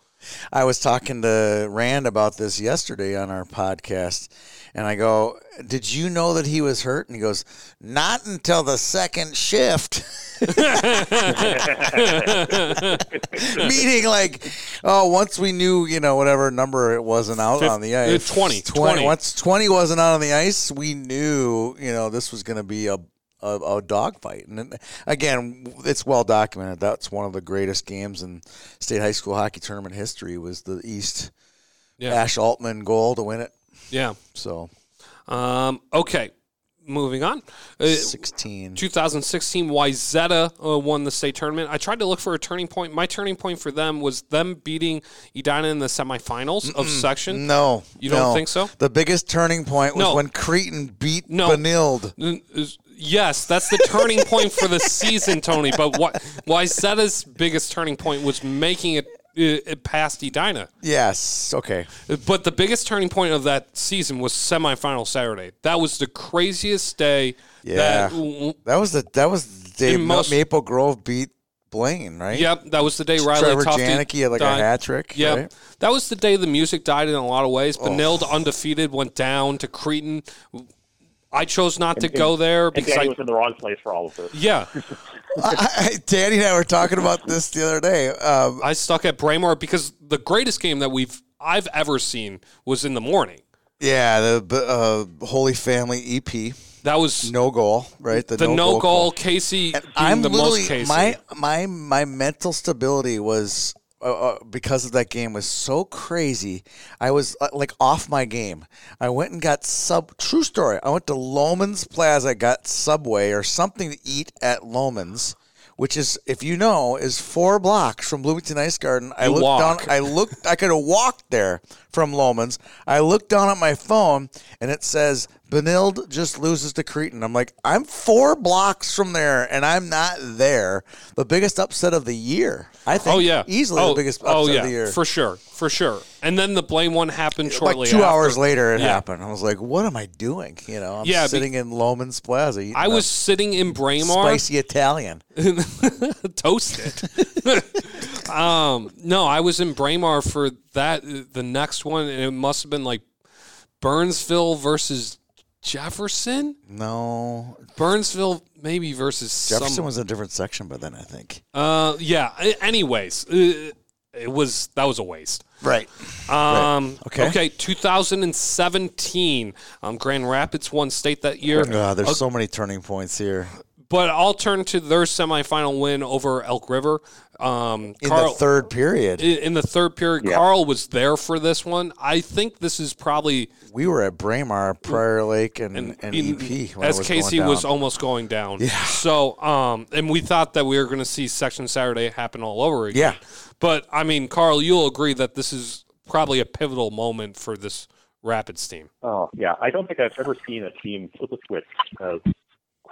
I was talking to Rand about this yesterday on our podcast, and I go, "Did you know that he was hurt?" And he goes, "Not until the second shift." (laughs) Meaning, like, oh, once we knew, you know, whatever number it wasn't out Fif- on the uh, ice, 20, 20. Once twenty wasn't out on the ice, we knew, you know, this was going to be a a, a dogfight. And again, it's well documented. That's one of the greatest games in state high school hockey tournament history. Was the East Yeah. Ash Altman goal to win it. Yeah. So Um, okay. Moving on. Uh, sixteen. 2016, Wayzata uh, won the state tournament. I tried to look for a turning point. My turning point for them was them beating Edina in the semifinals of section. No, You don't no. think so? The biggest turning point was No. when Cretin beat No. Benilde. Yes, that's the turning point for the season, Tony. But what Wayzata's biggest turning point was making it, uh, it past Edina. Yes. Okay. But the biggest turning point of that season was semifinal Saturday. That was the craziest day. Yeah. That, That was the that was the day most- Maple Grove beat Blaine, right? yep, that was the day Riley Trevor Tufte Janicki had like died. a hat trick. Yep. right? That was the day the music died in a lot of ways. Oh. Benilde, undefeated, went down to Cretin. I chose not to go there because Danny I. was in the wrong place for all of this. Yeah, (laughs) I, I, Danny and I were talking about this the other day. Um, I stuck at Braemar because the greatest game that we've I've ever seen was in the morning. yeah, the uh, Holy Family EP, That was no goal, right? the no, goal, call. Casey being I'm the literally most Casey. my my my mental stability was uh, uh, because of that game was so crazy. I was uh, like off my game. I went and got sub. True story. I went to Loman's Plaza, got Subway or something to eat at Loman's. which is, if you know, is four blocks from Bloomington Ice Garden. I You looked walk. down. I looked. I could have walked there from Lomans. I looked down at my phone, and it says Benilde just loses to Cretin. I'm like, I'm four blocks from there, and I'm not there. The biggest upset of the year, I think. Oh yeah, easily oh, the biggest upset oh, yeah, of the year. for sure, for sure. And then the blame one happened shortly. like two after. hours later, it Yeah. happened. I was like, "What am I doing?" You know, I'm Yeah, be- sitting in Lomans Plaza. I was sitting in Braemar, spicy Italian. (laughs) toasted. (laughs) um, no, I was in Braemar for that. The next one, and it must have been like Burnsville versus Jefferson. No, Burnsville maybe versus Jefferson some. was in a different section by then. I think. uh, yeah. Anyways, uh, it was that was a waste. Right. Um, Okay. okay. 2017. Um, Grand Rapids won state that year. Uh, there's so many turning points here. But I'll turn to their semifinal win over Elk River. Um, In Carl, the third period, in in the third period, Yeah. Carl was there for this one. I think this is probably we were at Braemar, Prior Lake, and, and, in- EP. When as was Casey going was almost going down. Yeah. So, um, and we thought that we were going to see Section Saturday happen all over again. Yeah. But I mean, Carl, you'll agree that this is probably a pivotal moment for this Rapids team. Oh yeah, I don't think I've ever seen a team flip a switch as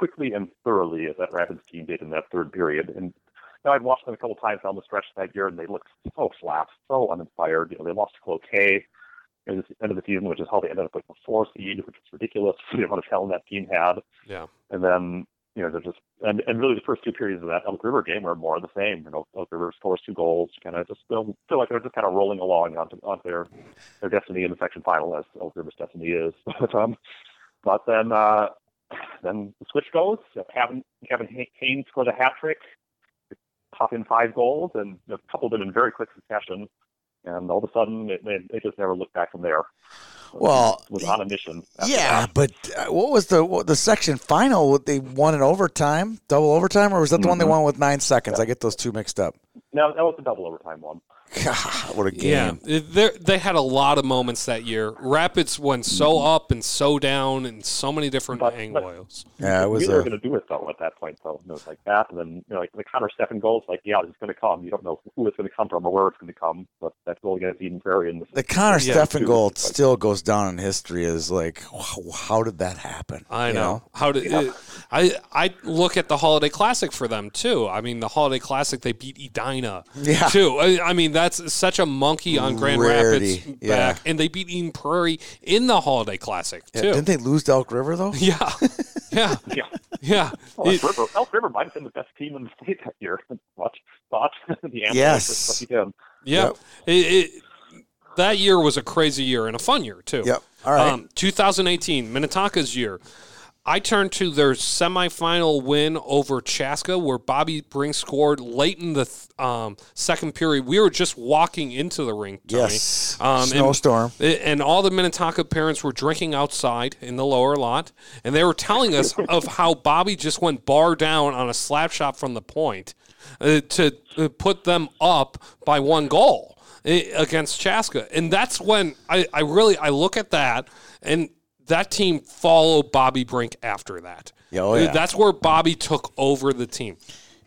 quickly and thoroughly as that Rapids team did in that third period. And you know, I'd watched them a couple times down the stretch that year, and they looked so flat, so uninspired. You know, they lost to Cloquet at the end of the season, which is how they ended up with the four seed, which was ridiculous for the amount of talent that team had. Yeah. And then you know, they're just and, and really the first two periods of that Elk River game were more of the same. You know, Elk River scores two goals, kind of just feel, feel like they're just kind of rolling along onto, onto their their destiny in the section final, as Elk River's destiny is. (laughs) but um, but then uh, then the switch goes. Kevin Kevin Haynes scores a hat trick, pop in five goals, and a couple coupled them in very quick succession. And all of a sudden, it, it just never looked back from there. Well, was on a mission. Yeah, that. but uh, what was the what, the section final? They won in overtime, double overtime, or was that the one they won with nine seconds? I get those two mixed up. no, that was the double overtime one. God, what a game! it- there- they had a lot of moments that year. Rapids went so up and so down and so many different But- but- angles. Yeah, it was we were a, going to do it though at that point. though. it was like that, and then you know, like the Connor Steffen goal. It's like, yeah, it's going to come. You don't know who it's going to come from or where it's going to come. But that goal against Eden Prairie in the, the Connor Yeah, Steffen goal Like- still goes down in history as like, wow, how did that happen? I You know. How did it, I? I look at the Holiday Classic for them too. I mean, the Holiday Classic they beat Edina Yeah. too. I, I mean, that's such a monkey on Grand Rarity, Rapids yeah. back, and they beat Eden Prairie in the Holiday Classic Yeah, too. didn't they lose to Elk River though? yeah, (laughs) yeah, yeah. yeah. Well, It- Elk River, Elk River might have been the best team in the state that year. (laughs) Watch, thought (laughs) the answer Yes. was what he did. Yeah. Yep. It, it, that year was a crazy year and a fun year, too. Yep. All right. Um, 2018, Minnetonka's year. I turned to their semifinal win over Chaska, where Bobby Brink scored late in the th- um, second period. We were just walking into the rink, Tony. yes, Um, and- snowstorm. and all the Minnetonka parents were drinking outside in the lower lot, and they were telling us (laughs) of how Bobby just went bar down on a slap shot from the point uh, to uh, put them up by one goal uh, against Chaska, and that's when I, I really I look at that and. That team followed Bobby Brink after that. Yeah, oh, yeah. That's where Bobby took over the team.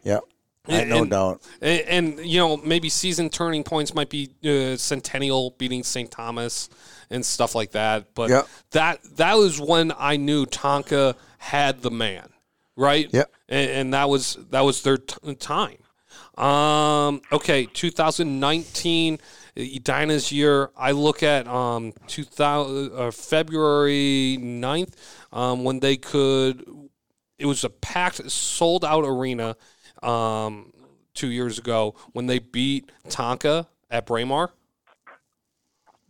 Yeah. I no doubt. And, and you know, maybe season turning points might be uh, Centennial beating St. Thomas and stuff like that. But Yep. that that was when I knew Tonka had the man, right? Yep. And, and that was that was their t- time. Um, okay, 2019, Edina's year. I look at um 2000 uh, February 9th um, when they could. It was a packed, sold out arena um, two years ago when they beat Tonka at Braemar.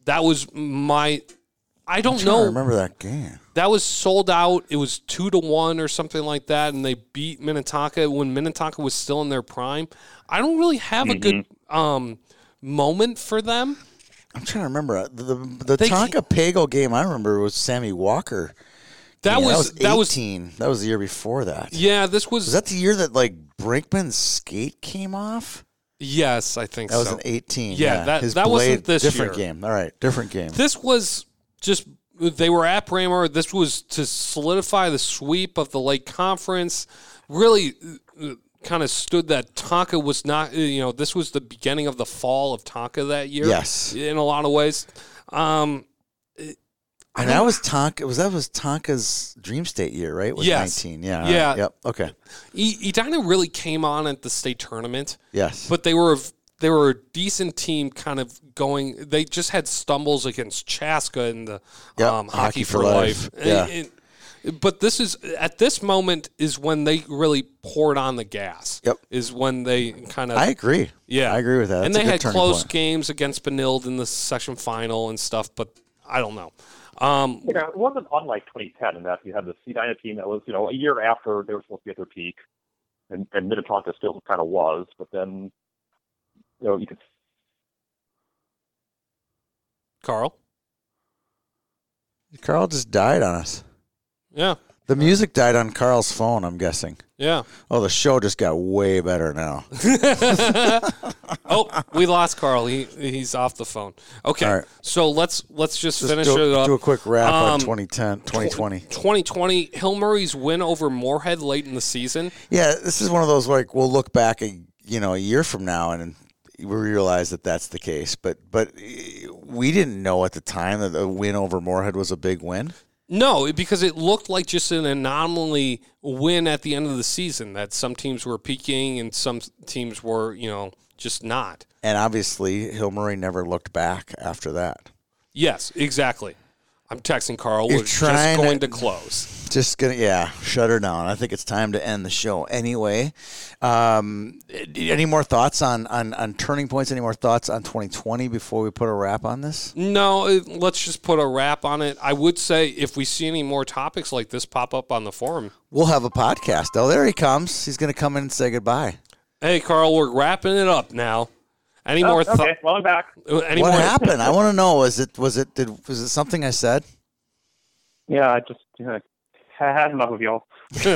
That was my. I don't I know. remember that game. That was sold out. It was two to one or something like that, and they beat Minnetonka when Minnetonka was still in their prime. I don't really have a good um, moment for them. I'm trying to remember uh, the the, the They- Tonka Pago game. I remember was Sammy Walker. That game. was that was 18. That was the year before that. yeah. This was, Was that the year that like Brinkman's skate came off? yes, I think That was so. an 18. Yeah, that- His that wasn't blade- this different year. game. All right, different game. This was just they were at Braemar. This was to solidify the sweep of the Lake Conference. Really, uh, kind of stood that Tonka was not, you know, this was the beginning of the fall of Tonka that year. Yes. In a lot of ways. Um, And that was Tonka. Was that was Tonka's Dream State year, right? Was Yes. nineteen. Yeah. Yeah. right, Yep. Okay. E- Edina really came on at the state tournament, Yes. but they were they were a decent team, kind of going. They just had stumbles against Chaska in the Yep, um, hockey, Hockey for, for life. Life. Yeah. And- and- but this is at this moment is when they really poured on the gas. Yep. Is when they kind of I agree. yeah I agree with that. and That's a they good had close point. games against Benilde in the section final and stuff, but I don't know. Um, You know, it wasn't unlike 2010 in that you had the Cedina team that was, you know, a year after they were supposed to be at their peak, and, and Minnetonka still kind of was, but then, you know, you could Carl, Carl just died on us. Yeah, The music died on Carl's phone. I'm guessing. yeah. Oh, the show just got way better now. (laughs) oh, we lost Carl. He he's off the phone. Okay, All right. so let's let's just, Just finish do, it up. do a quick wrap on Um, 2010, 2020. 2020, Hill Murray's win over Moorhead late in the season. Yeah, this is one of those like we'll look back a you know a year from now and we realize that that's the case. But but we didn't know at the time that the win over Moorhead was a big win. No, because it looked like just an anomaly win at the end of the season. That some teams were peaking and some teams were, you know, just not. And obviously, Hill Murray never looked back after that. Yes, exactly. I'm texting Carl. You're We're just trying to- going to close. Just gonna, yeah, shut her down. I think it's time to end the show. Anyway, um, any more thoughts on, on on turning points? Any more thoughts on 2020 before we put a wrap on this? No, let's just put a wrap on it. I would say if we see any more topics like this pop up on the forum, We'll have a podcast. Oh, there he comes. He's gonna come in and say goodbye. hey, Carl, we're wrapping it up now. Any Oh, more? okay, thoughts? well, I'm back. Any what more? happened? I (laughs) want to know. Was it was it did was it something I said? Yeah, I just you know, had enough of y'all. (laughs)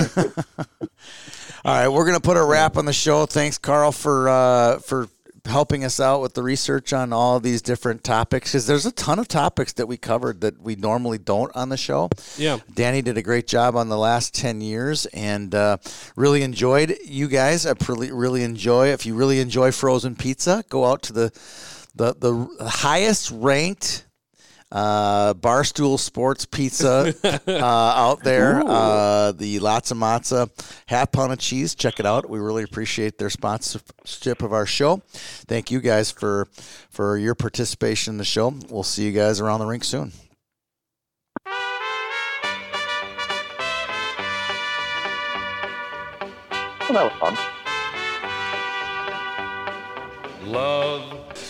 All right, we're gonna put a wrap on the show. Thanks, Carl, for uh, for helping us out with the research on all these different topics. Because there's a ton of topics that we covered that we normally don't on the show. Yeah. Danny did a great job on the last 10 years and uh, really enjoyed you guys. I really, really enjoy. If you really enjoy frozen pizza, go out to the, the, the highest ranked uh, Barstool Sports Pizza (laughs) uh, out there. Uh, the Lotzza Motzza half pound of cheese. Check it out. We really appreciate their sponsorship of our show. Thank you guys for for your participation in the show. We'll see you guys around the rink soon. Well, that was fun. Love